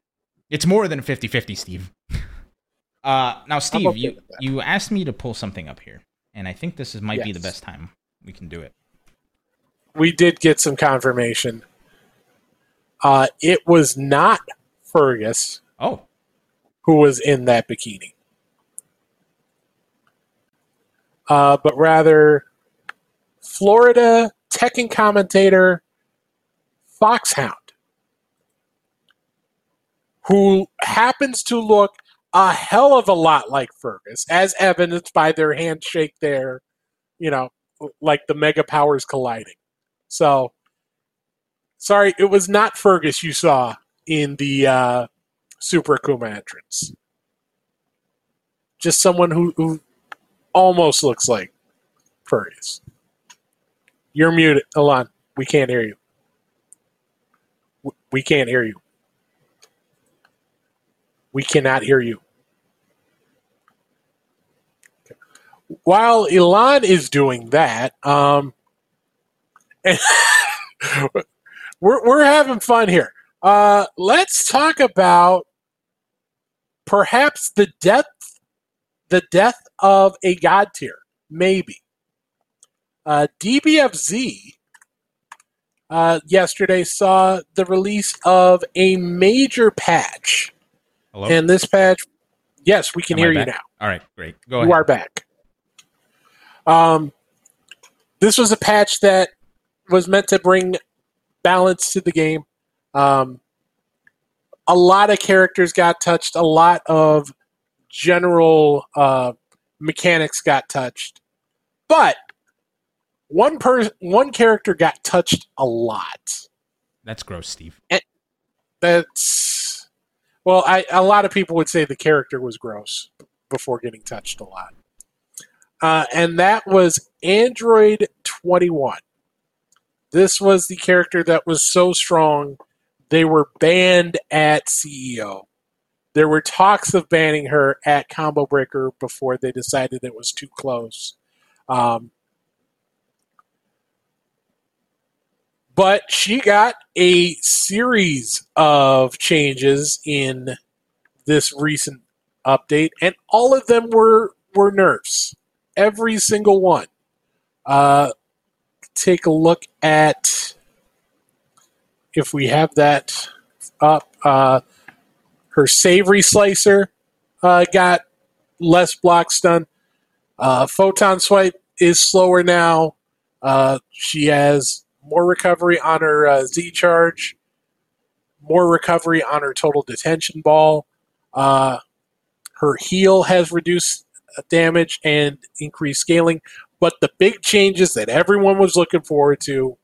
it's more than 50-50 steve uh now steve okay you you asked me to pull something up here and i think this is might be the best time we can do it We did get some confirmation. Uh, it was not Fergus oh who was in that bikini, uh, but rather Florida Tekken commentator Foxhound. who happens to look a hell of a lot like Fergus, as evidenced by their handshake there, you know, like the mega powers colliding. So, sorry, it was not Fergus you saw in the uh, Super Akuma entrance. Just someone who, who almost looks like Fergus. You're muted, Alon. We can't hear you. We can't hear you. We cannot hear you. While Elon is doing that, um, we're we're having fun here. Uh, let's talk about perhaps the death the death of a god tier, maybe. Uh, DBFZ uh, yesterday saw the release of a major patch, Hello. and this patch, yes, we can Am hear you now. All right, great. Go you ahead. are back. Um, this was a patch that was meant to bring balance to the game. Um, a lot of characters got touched. A lot of general uh, mechanics got touched, but one person, one character got touched a lot. That's gross, Steve. That's well, I a lot of people would say the character was gross before getting touched a lot, uh, and that was Android Twenty One. This was the character that was so strong they were banned at CEO. There were talks of banning her at Combo Breaker before they decided it was too close. Um, but she got a series of changes in this recent update, and all of them were were nerfs. Every single one. Uh, take a look at if we have that up. Uh, her savory slicer uh, got less blocks done. Uh, photon swipe is slower now. Uh, she has more recovery on her uh, Z charge, more recovery on her total detention ball. Uh, her heal has reduced damage and increased scaling. But the big changes that everyone was looking forward to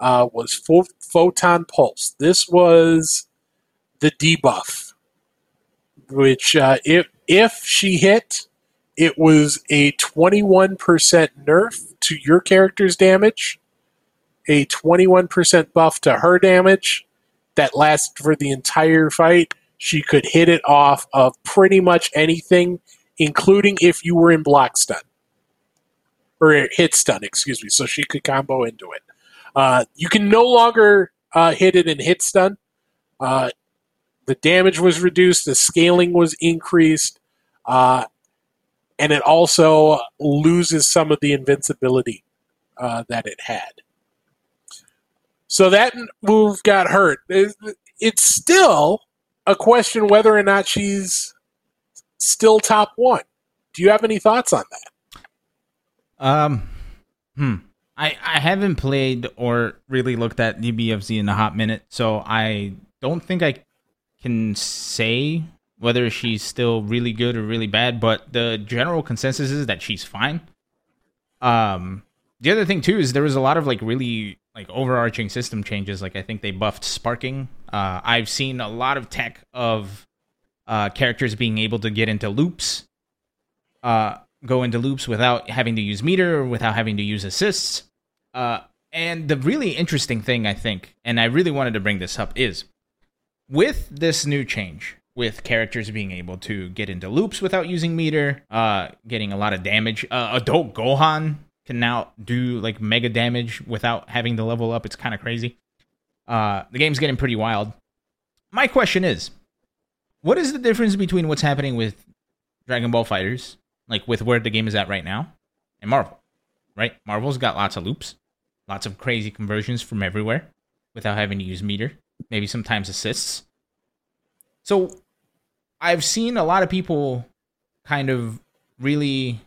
uh, was pho- photon pulse. This was the debuff, which uh, if if she hit, it was a 21% nerf to your character's damage, a 21% buff to her damage that lasted for the entire fight. She could hit it off of pretty much anything, including if you were in block stun or hit stun, excuse me. So she could combo into it. Uh, you can no longer uh, hit it in hit stun. Uh, the damage was reduced, the scaling was increased, uh, and it also loses some of the invincibility uh, that it had. So that move got hurt. It's still a question whether or not she's still top one. Do you have any thoughts on that? Um, hmm. I I haven't played or really looked at DBFZ in a hot minute, so I don't think I can say whether she's still really good or really bad. But the general consensus is that she's fine. Um, the other thing too is there was a lot of like really like overarching system changes. Like I think they buffed sparking. Uh, I've seen a lot of tech of uh, characters being able to get into loops uh, go into loops without having to use meter or without having to use assists. Uh, and the really interesting thing, I think, and I really wanted to bring this up, is with this new change, with characters being able to get into loops without using meter, uh, getting a lot of damage. Uh, adult Gohan can now do like mega damage without having to level up. It's kind of crazy. Uh, the game's getting pretty wild. My question is, what is the difference between what's happening with Dragon Ball FighterZ like with where the game is at right now, and Marvel, right? Marvel's got lots of loops, lots of crazy conversions from everywhere without having to use meter, maybe sometimes assists. So I've seen a lot of people kind of really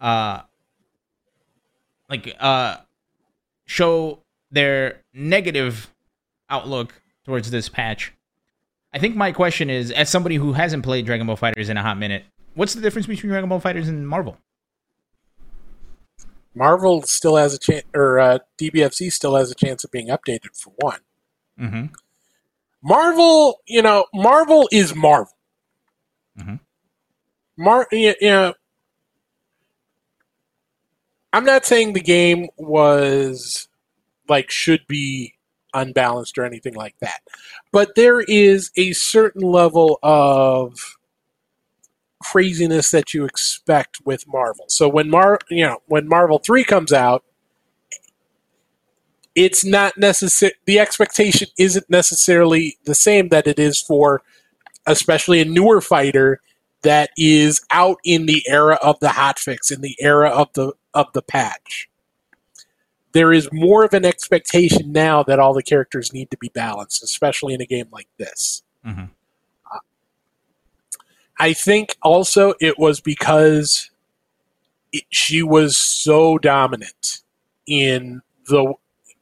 uh like uh show their negative outlook towards this patch I think my question is, as somebody who hasn't played Dragon Ball FighterZ in a hot minute, what's the difference between Dragon Ball FighterZ and Marvel? Marvel still has a chance, or uh, DBFZ still has a chance of being updated for one. Mm-hmm. Marvel, you know, Marvel is Marvel. Mhm. Mar, you you know, I'm not saying the game was like should be unbalanced or anything like that, but there is a certain level of craziness that you expect with Marvel. So when Mar, you know, when Marvel Three comes out, it's not necessary. The expectation isn't necessarily the same that it is for, especially a newer fighter that is out in the era of the hotfix, in the era of the of the patch. There is more of an expectation now that all the characters need to be balanced, especially in a game like this. Mhm. I think also it was because it, she was so dominant in the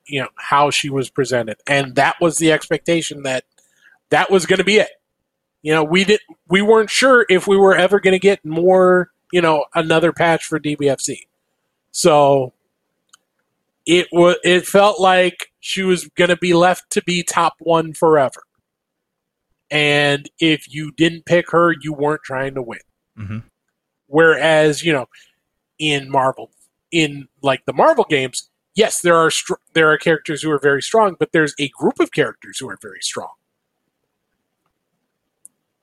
you know how she was presented. And that was the expectation that that was going to be it. You know we did we weren't sure if we were ever going to get more you know another patch for dbfz so it was it felt like she was going to be left to be top one forever and if you didn't pick her you weren't trying to win Mhm. whereas you know in marvel in like the marvel games yes there are str- there are characters who are very strong but there's a group of characters who are very strong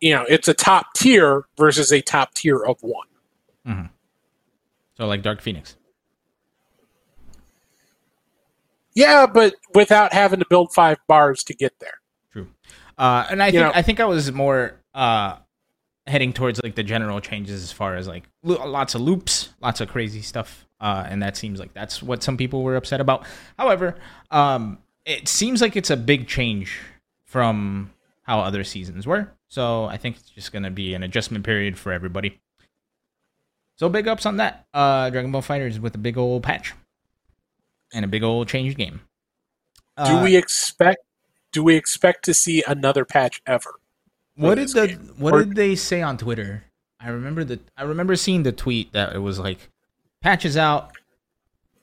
you know it's a top tier versus a top tier of one Mm-hmm. So like Dark Phoenix. yeah but without having to build five bars to get there. Uh, and I You think know- I think I was more uh, heading towards like the general changes as far as like lo- lots of loops, lots of crazy stuff, uh, and that seems like that's what some people were upset about. However, um, it seems like it's a big change from how other seasons were. So I think it's just gonna be an adjustment period for everybody. So big ups on that. Uh, Dragon Ball FighterZ with a big old patch and a big old changed game. do Uh, we expect do we expect to see another patch ever What did the game? what Or- did they say on Twitter? I remember the I remember seeing the tweet that it was like patches out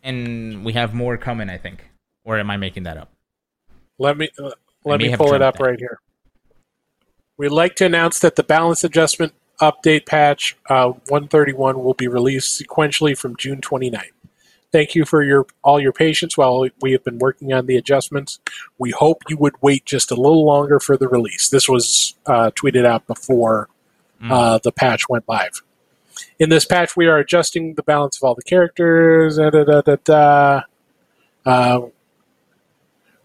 and we have more coming, I think. Or am I making that up? Let me uh, let me pull it up that. right here. We'd like to announce that the balance adjustment update patch uh, 131 will be released sequentially from June 29th. Thank you for your all your patience while we have been working on the adjustments. We hope you would wait just a little longer for the release. This was uh, tweeted out before uh, the patch went live. In this patch, we are adjusting the balance of all the characters. Da, da, da. Uh,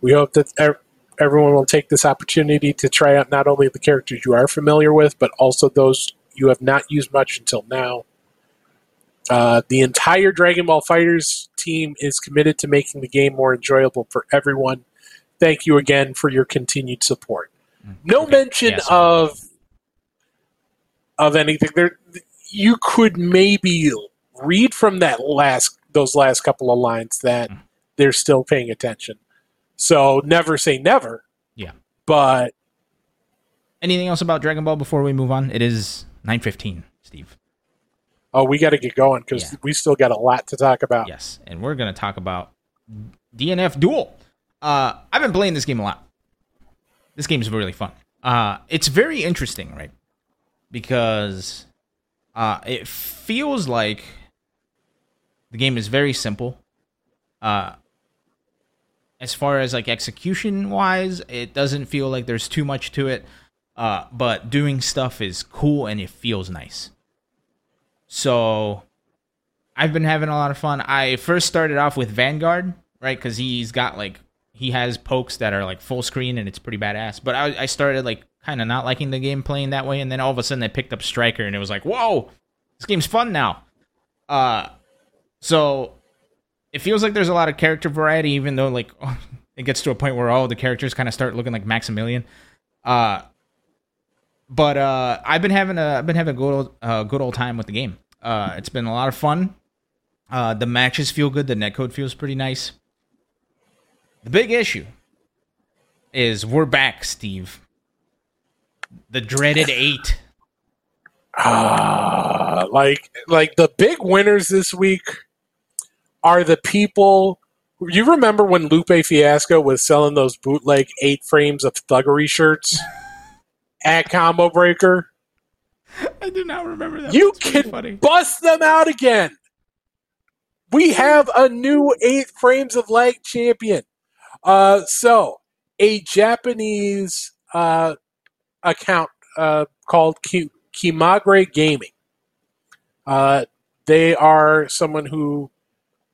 we hope that ev- everyone will take this opportunity to try out not only the characters you are familiar with, but also those you have not used much until now. Uh, the entire Dragon Ball FighterZ team is committed to making the game more enjoyable for everyone. Thank you again for your continued support. No Okay. mention Yes. of of anything there. You could maybe read from that last those last couple of lines that they're still paying attention. So never say never. Yeah. But Anything else about Dragon Ball before we move on? It is nine fifteen, Steve. Oh, we got to get going because Yeah. we still got a lot to talk about. Yes, and we're gonna talk about DNF Duel. Uh, I've been playing this game a lot. This game is really fun. Uh, it's very interesting, right? Because uh, it feels like the game is very simple. Uh, as far as like execution wise, it doesn't feel like there's too much to it. Uh, but doing stuff is cool and it feels nice. So I've been having a lot of fun. I first started off with Vanguard, right? Because he's got like he has pokes that are like full screen and it's pretty badass. But I, I started like kind of not liking the game playing that way, and then all of a sudden I picked up Striker and it was like, whoa, this game's fun now. Uh, so it feels like there's a lot of character variety, even though like it gets to a point where all the characters kind of start looking like Maximilian. Uh, but uh, I've been having a I've been having a good old, uh, good old time with the game. Uh, it's been a lot of fun. Uh, the matches feel good. The netcode feels pretty nice. The big issue is we're back, Steve. The dreaded eight. Ah, like like the big winners this week are the people. You remember when Lupe Fiasco was selling those bootleg eight frames of thuggery shirts at Combo Breaker? I do not remember that. You can bust them out again. We have a new eight frames of leg champion. Uh, so a Japanese uh, account uh, called Ki- Kimagre Gaming. Uh, they are someone who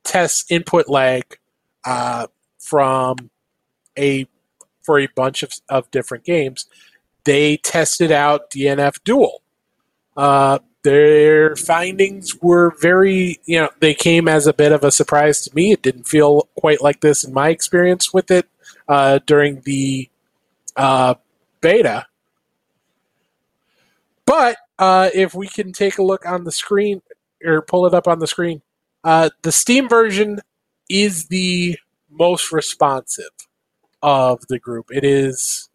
tests input lag uh, from a for a bunch of, of different games. They tested out DNF Duel. Uh, their findings were very, you know, they came as a bit of a surprise to me. It didn't feel quite like this in my experience with it uh, during the uh, beta. But uh, if we can take a look on the screen or pull it up on the screen, uh, the Steam version is the most responsive of the group. It is,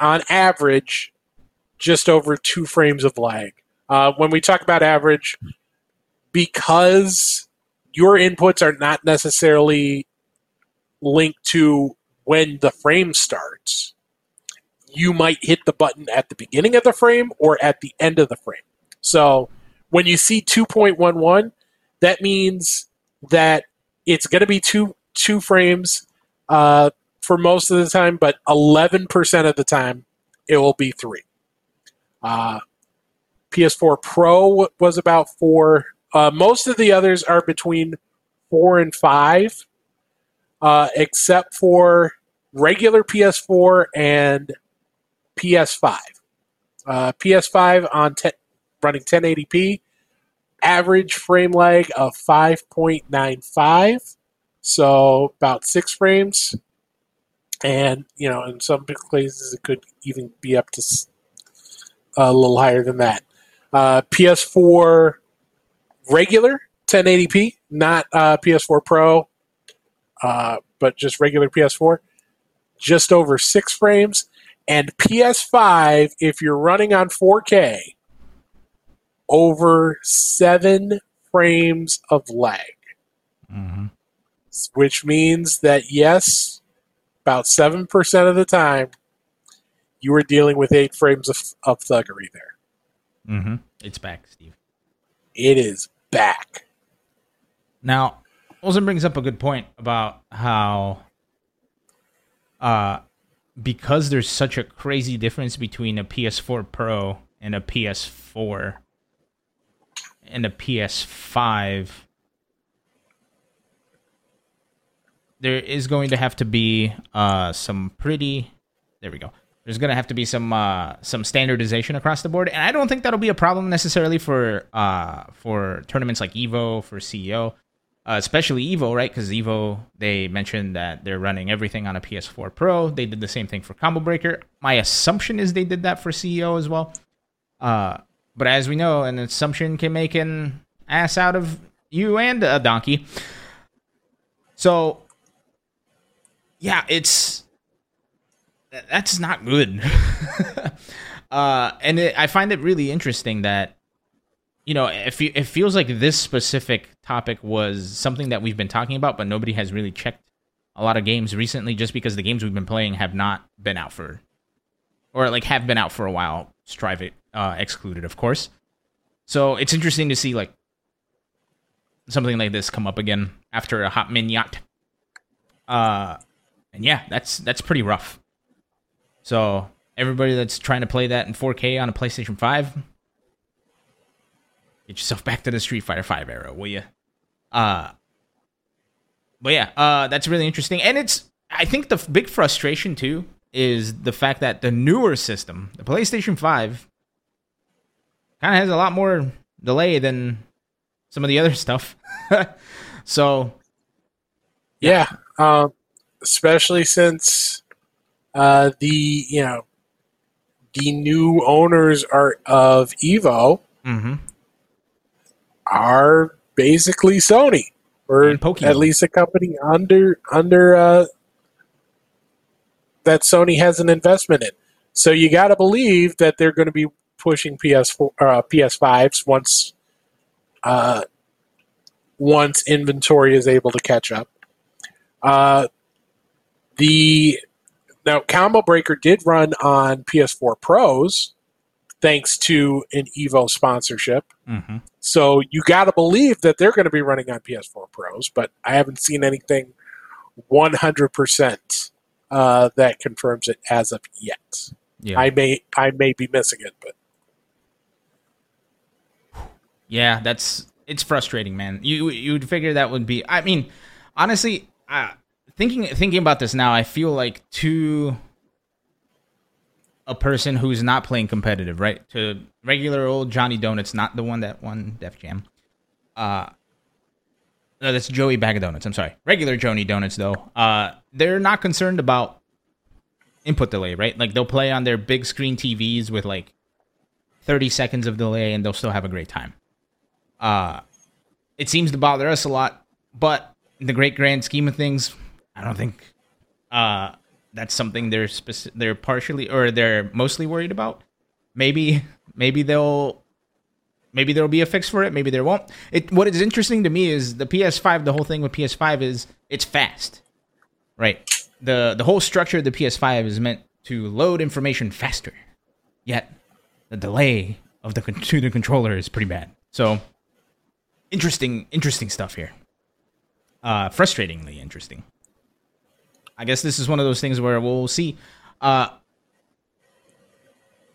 on average, just over two frames of lag. Uh, when we talk about average, because your inputs are not necessarily linked to when the frame starts, you might hit the button at the beginning of the frame or at the end of the frame. So when you see 2.11, that means that it's going to be two two frames uh, for most of the time, but 11% of the time it will be three. Uh, PS4 Pro was about four. Uh, most of the others are between four and five, uh, except for regular PS4 and PS5. Uh, PS5 on te- running 1080p, average frame lag of 5.95, so about six frames. And, you know, in some places it could even be up to a little higher than that. Uh, PS4 regular 1080p, not uh, PS4 Pro, uh, but just regular PS4, just over six frames. And PS5, if you're running on 4K, over seven frames of lag, Mhm. which means that yes, about 7% of the time, you are dealing with eight frames of, of thuggery there. Mm-hmm. It's back, Steve. It is back. Now, Olsen brings up a good point about how, uh, because there's such a crazy difference between a PS4 Pro and a PS4 and a PS5, there is going to have to be uh, some pretty. There we go. There's going to have to be some uh, some standardization across the board, and I don't think that'll be a problem necessarily for uh, for tournaments like Evo for CEO uh, especially Evo, right? Because Evo, they mentioned that they're running everything on a PS4 Pro. They did the same thing for Combo Breaker. My assumption is they did that for CEO as well. Uh, but as we know, an assumption can make an ass out of you and a donkey. So, yeah, it's that's not good. uh, and it, I find it really interesting that you know, it, fe- it feels like this specific topic was something that we've been talking about, but nobody has really checked a lot of games recently just because the games we've been playing have not been out for, or like have been out for a while, Strive it uh, excluded, of course. So it's interesting to see like something like this come up again after a hot minute. Uh, and yeah, that's that's pretty rough. So everybody that's trying to play that in 4K on a PlayStation 5, Get yourself back to the Street Fighter Five era, will you? Uh, but yeah, uh, that's really interesting, and it's I think the f- big frustration too is the fact that the newer system, the PlayStation Five, kind of has a lot more delay than some of the other stuff. so Yeah, um, especially since uh, the you know the new owners are of Evo mhm. are basically Sony, or at least a company under under uh, that Sony has an investment in. So you got to believe that they're going to be pushing PS4, uh, PS5s once uh, once inventory is able to catch up. The now Combo Breaker did run on PS4 Pros thanks to an Evo sponsorship. Mm-hmm. So you got to believe that they're going to be running on PS4 Pros, but I haven't seen anything 100% uh, that confirms it as of yet. Yeah. I may I may be missing it, but Yeah, that's it's frustrating, man. You you'd figure that would be. I mean, honestly, uh, thinking thinking about this now, I feel like to a person who's not playing competitive, right? To regular old Johnny Donuts, not the one that won Def Jam. Uh no, that's Joey Bag of Donuts. I'm sorry. Regular Johnny Donuts, though, uh, they're not concerned about input delay, right? Like they'll play on their big screen TVs with like 30 seconds of delay, and they'll still have a great time. Uh, it seems to bother us a lot, but in the great grand scheme of things, I don't think uh, that's something they're speci- they're partially or they're mostly worried about. Maybe maybe they'll maybe there'll be a fix for it. Maybe there won't. It what is interesting to me is the PS5. The whole thing with PS5 is it's fast, right? the The whole structure of the PS5 is meant to load information faster. Yet the delay of the to the controller is pretty bad. So interesting, interesting stuff here. Uh, frustratingly interesting. I guess this is one of those things where we'll see. Uh,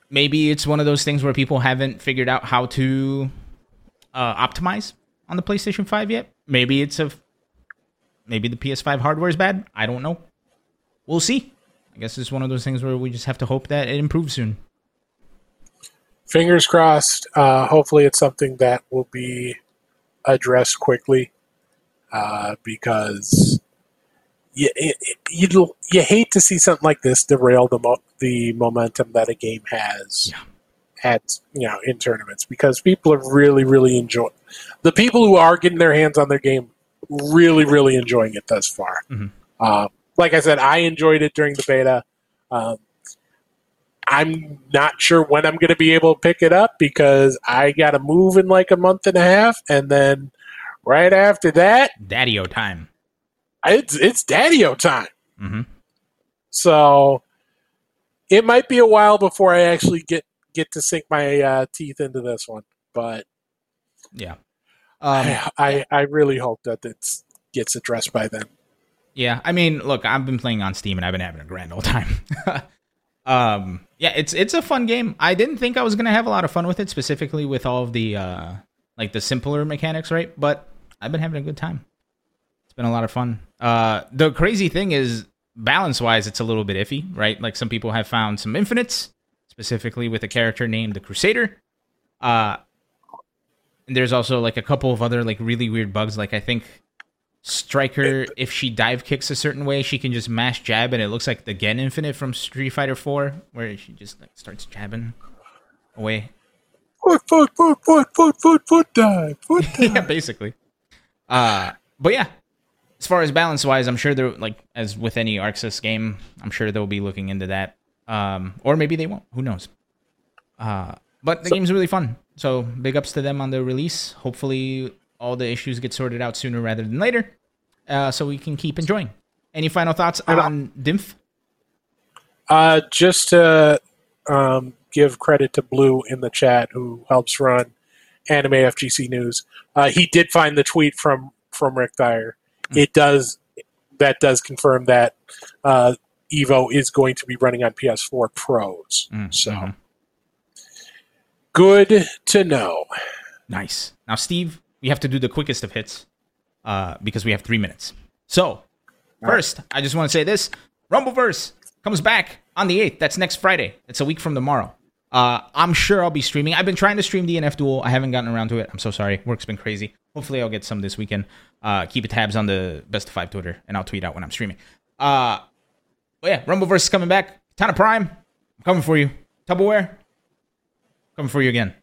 maybe it's one of those things where people haven't figured out how to uh, optimize on the PlayStation 5 yet. Maybe it's a maybe the PS5 hardware is bad. I don't know. We'll see. I guess it's one of those things where we just have to hope that it improves soon. fingers crossed. Uh, hopefully, it's something that will be addressed quickly uh, because you, you you hate to see something like this derail the mo- the momentum that a game has Yeah. at you know in tournaments because people are really really enjoying the people who are getting their hands on their game really really enjoying it thus far. Mhm. Uh, like I said, I enjoyed it during the beta. Um, I'm not sure when I'm going to be able to pick it up because I got to move in like a month and a half, and then right after that, Daddy-o time. It's it's Daddy-O time. Mm-hmm. So it might be a while before I actually get get to sink my uh, teeth into this one, but Yeah. Um, I, I I really hope that it gets addressed by then. Yeah, I mean, look, I've been playing on Steam and I've been having a grand old time. um, yeah, it's it's a fun game. I didn't think I was gonna have a lot of fun with it, specifically with all of the uh, like the simpler mechanics, right? But I've been having a good time. Been a lot of fun. Uh, the crazy thing is, balance wise, it's a little bit iffy, right? Like some people have found some infinites, specifically with a character named the Crusader. Uh, and there's also like a couple of other like really weird bugs. Like I think Striker, if she dive kicks a certain way, she can just mash jab, and it looks like the Gen Infinite from Street Fighter Four, where she just like starts jabbing away. Foot foot foot foot foot foot foot dive foot yeah, basically. Uh, but yeah, as far as balance wise, I'm sure they're like as with any ArcSys game, I'm sure they'll be looking into that. Um, or maybe they won't. Who knows? Uh, but the game's really fun. So big ups to them on the release. Hopefully, all the issues get sorted out sooner rather than later, uh, so we can keep enjoying. Any final thoughts on Dimph? Uh, just to um, give credit to Blue in the chat, who helps run Anime FGC News. Uh, he did find the tweet from from Rick Thiher. It does that does confirm that uh, Evo is going to be running on PS4 Pros. Mm, so good to know. Nice. Now, Steve, we have to do the quickest of hits uh, because we have three minutes. So, first, I just want to say this Rumbleverse comes back on the 8th. That's next Friday. It's a week from tomorrow. Uh, I'm sure I'll be streaming. I've been trying to stream DNF Duel. I haven't gotten around to it. I'm so sorry. Work's been crazy. Hopefully, I'll get some this weekend. Uh, keep tabs on the Best of Five Twitter, and I'll tweet out when I'm streaming. Uh, but yeah, Rumbleverse is coming back. Ton of Prime, I'm coming for you. Tupperware, coming for you again.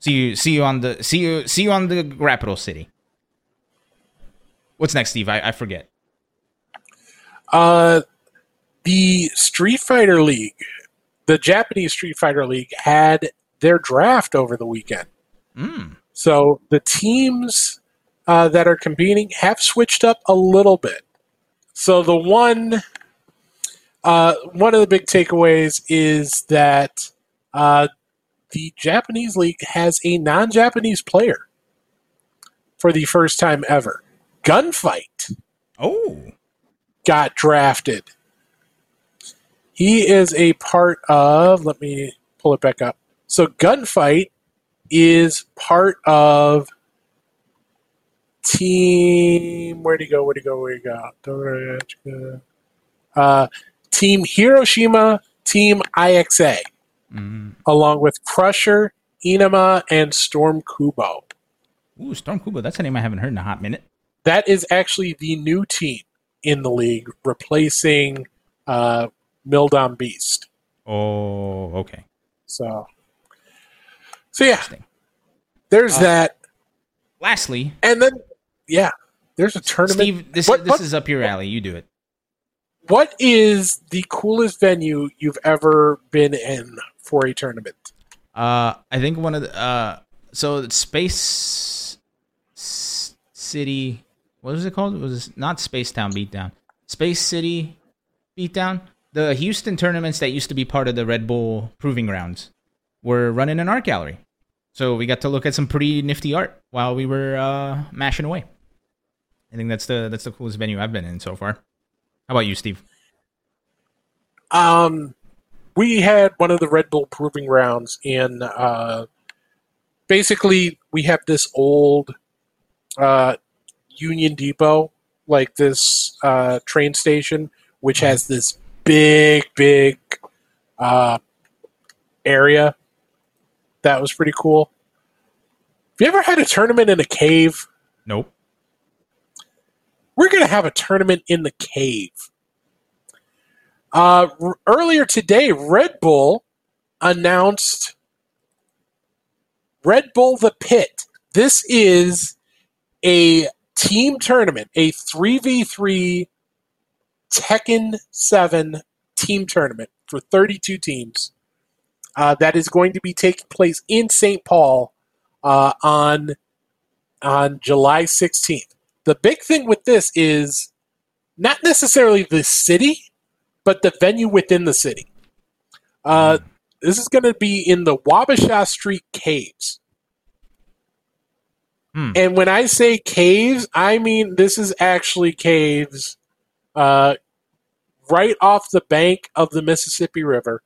See you. See you on the. See you. See you on the Rapido City. What's next, Steve? I, I forget. Uh, the Street Fighter League, the Japanese Street Fighter League, had their draft over the weekend. Mm. So the teams uh, that are competing have switched up a little bit. So the one, uh, one of the big takeaways is that uh, the Japanese league has a non-Japanese player for the first time ever. Gunfight Oh. got drafted. He is a part of. Let me pull it back up. So Gunfight is part of team. Where'd he go? Where'd he go? Where'd he go? Uh, team Hiroshima, Team IXA, Mm. along with Crusher, Inama, and Storm Kubo. Ooh, Storm Kubo. That's a name I haven't heard in a hot minute. That is actually the new team in the league, replacing uh, Mildom Beast. Oh, okay. So, so yeah, there's Uh, that, Lastly, and then yeah, there's a tournament. Steve, this What- this what- is up your alley. You do it. what is the coolest venue you've ever been in for a tournament? Uh, I think one of the uh, so Space City. What was it called? It was not Space Town Beatdown. Space City Beatdown. The Houston tournaments that used to be part of the Red Bull Proving Grounds were running an art gallery. So we got to look at some pretty nifty art while we were uh, mashing away. I think that's the that's the coolest venue I've been in so far. How about you, Steve? Um, we had one of the Red Bull Proving Grounds in. Uh, basically, we have this old uh, Union Depot, like this uh, train station, which has this big, big uh, area. That was pretty cool. Have you ever had a tournament in a cave? Nope. we're going to have a tournament in the cave. Uh, r- earlier today, Red Bull announced Red Bull the Pit. This is a team tournament, a 3v3 Tekken 7 team tournament for 32 teams uh, that is going to be taking place in St. Paul uh, on on July 16th the big thing with this is not necessarily the city, but the venue within the city. Uh, this is going to be in the Wabasha Street Caves. Hmm. And when I say caves, I mean this is actually caves uh, right off the bank of the Mississippi River.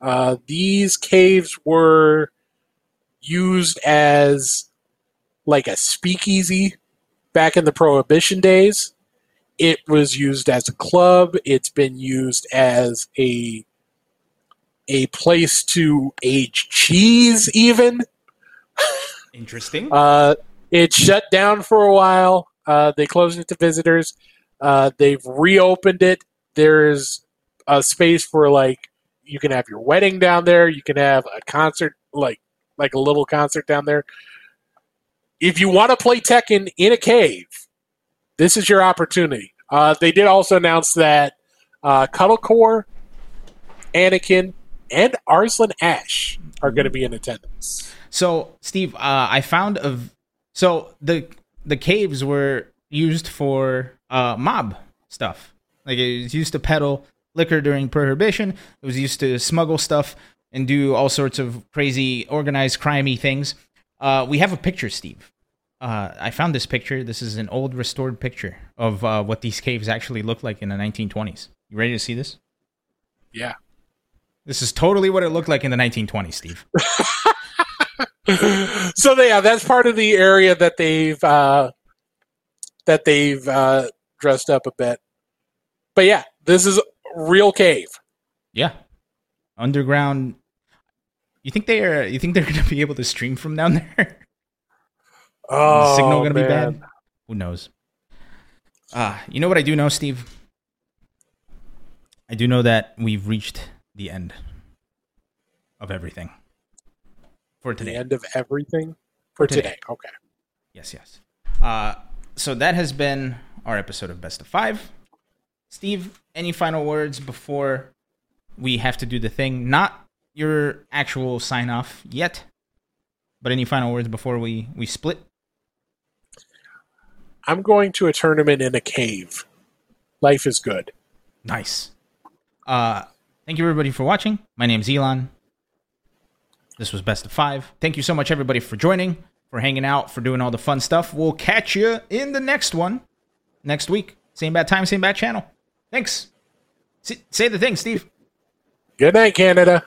Uh, these caves were used as like a speakeasy back in the prohibition days it was used as a club it's been used as a a place to age cheese even Interesting. uh, it shut down for a while uh, they closed it to visitors uh, they've reopened it there's a space for like you can have your wedding down there you can have a concert like like a little concert down there if you want to play Tekken in a cave, this is your opportunity. Uh, they did also announce that uh, Cuddlecore, Anakin, and Arslan Ash are going to be in attendance. So, Steve, uh, I found of so the the caves were used for uh, mob stuff. Like it was used to peddle liquor during prohibition. It was used to smuggle stuff and do all sorts of crazy organized crimey things. Uh, we have a picture, Steve. Uh, I found this picture. This is an old restored picture of uh, what these caves actually looked like in the 1920s. You ready to see this? Yeah. This is totally what it looked like in the 1920s, Steve. so yeah, that's part of the area that they've uh, that they've uh, dressed up a bit. But yeah, this is real cave. Yeah. Underground. You think they are? You think they're going to be able to stream from down there? Oh, the signal going to be bad? Who knows? Ah, you know what I do know, Steve? I do know that we've reached the end of everything for today. The end of everything for today. today. Okay. Yes, yes. Uh, so that has been our episode of Best of Five. Steve, any final words before we have to do the thing? Not your actual sign off yet, but any final words before we we split? I'm going to a tournament in a cave. Life is good. Nice. Uh, thank you everybody for watching. My name's Elon. This was best of five. Thank you so much everybody for joining, for hanging out, for doing all the fun stuff. We'll catch you in the next one next week. Same bad time, same bad channel. Thanks. Say the thing, Steve. Good night, Canada.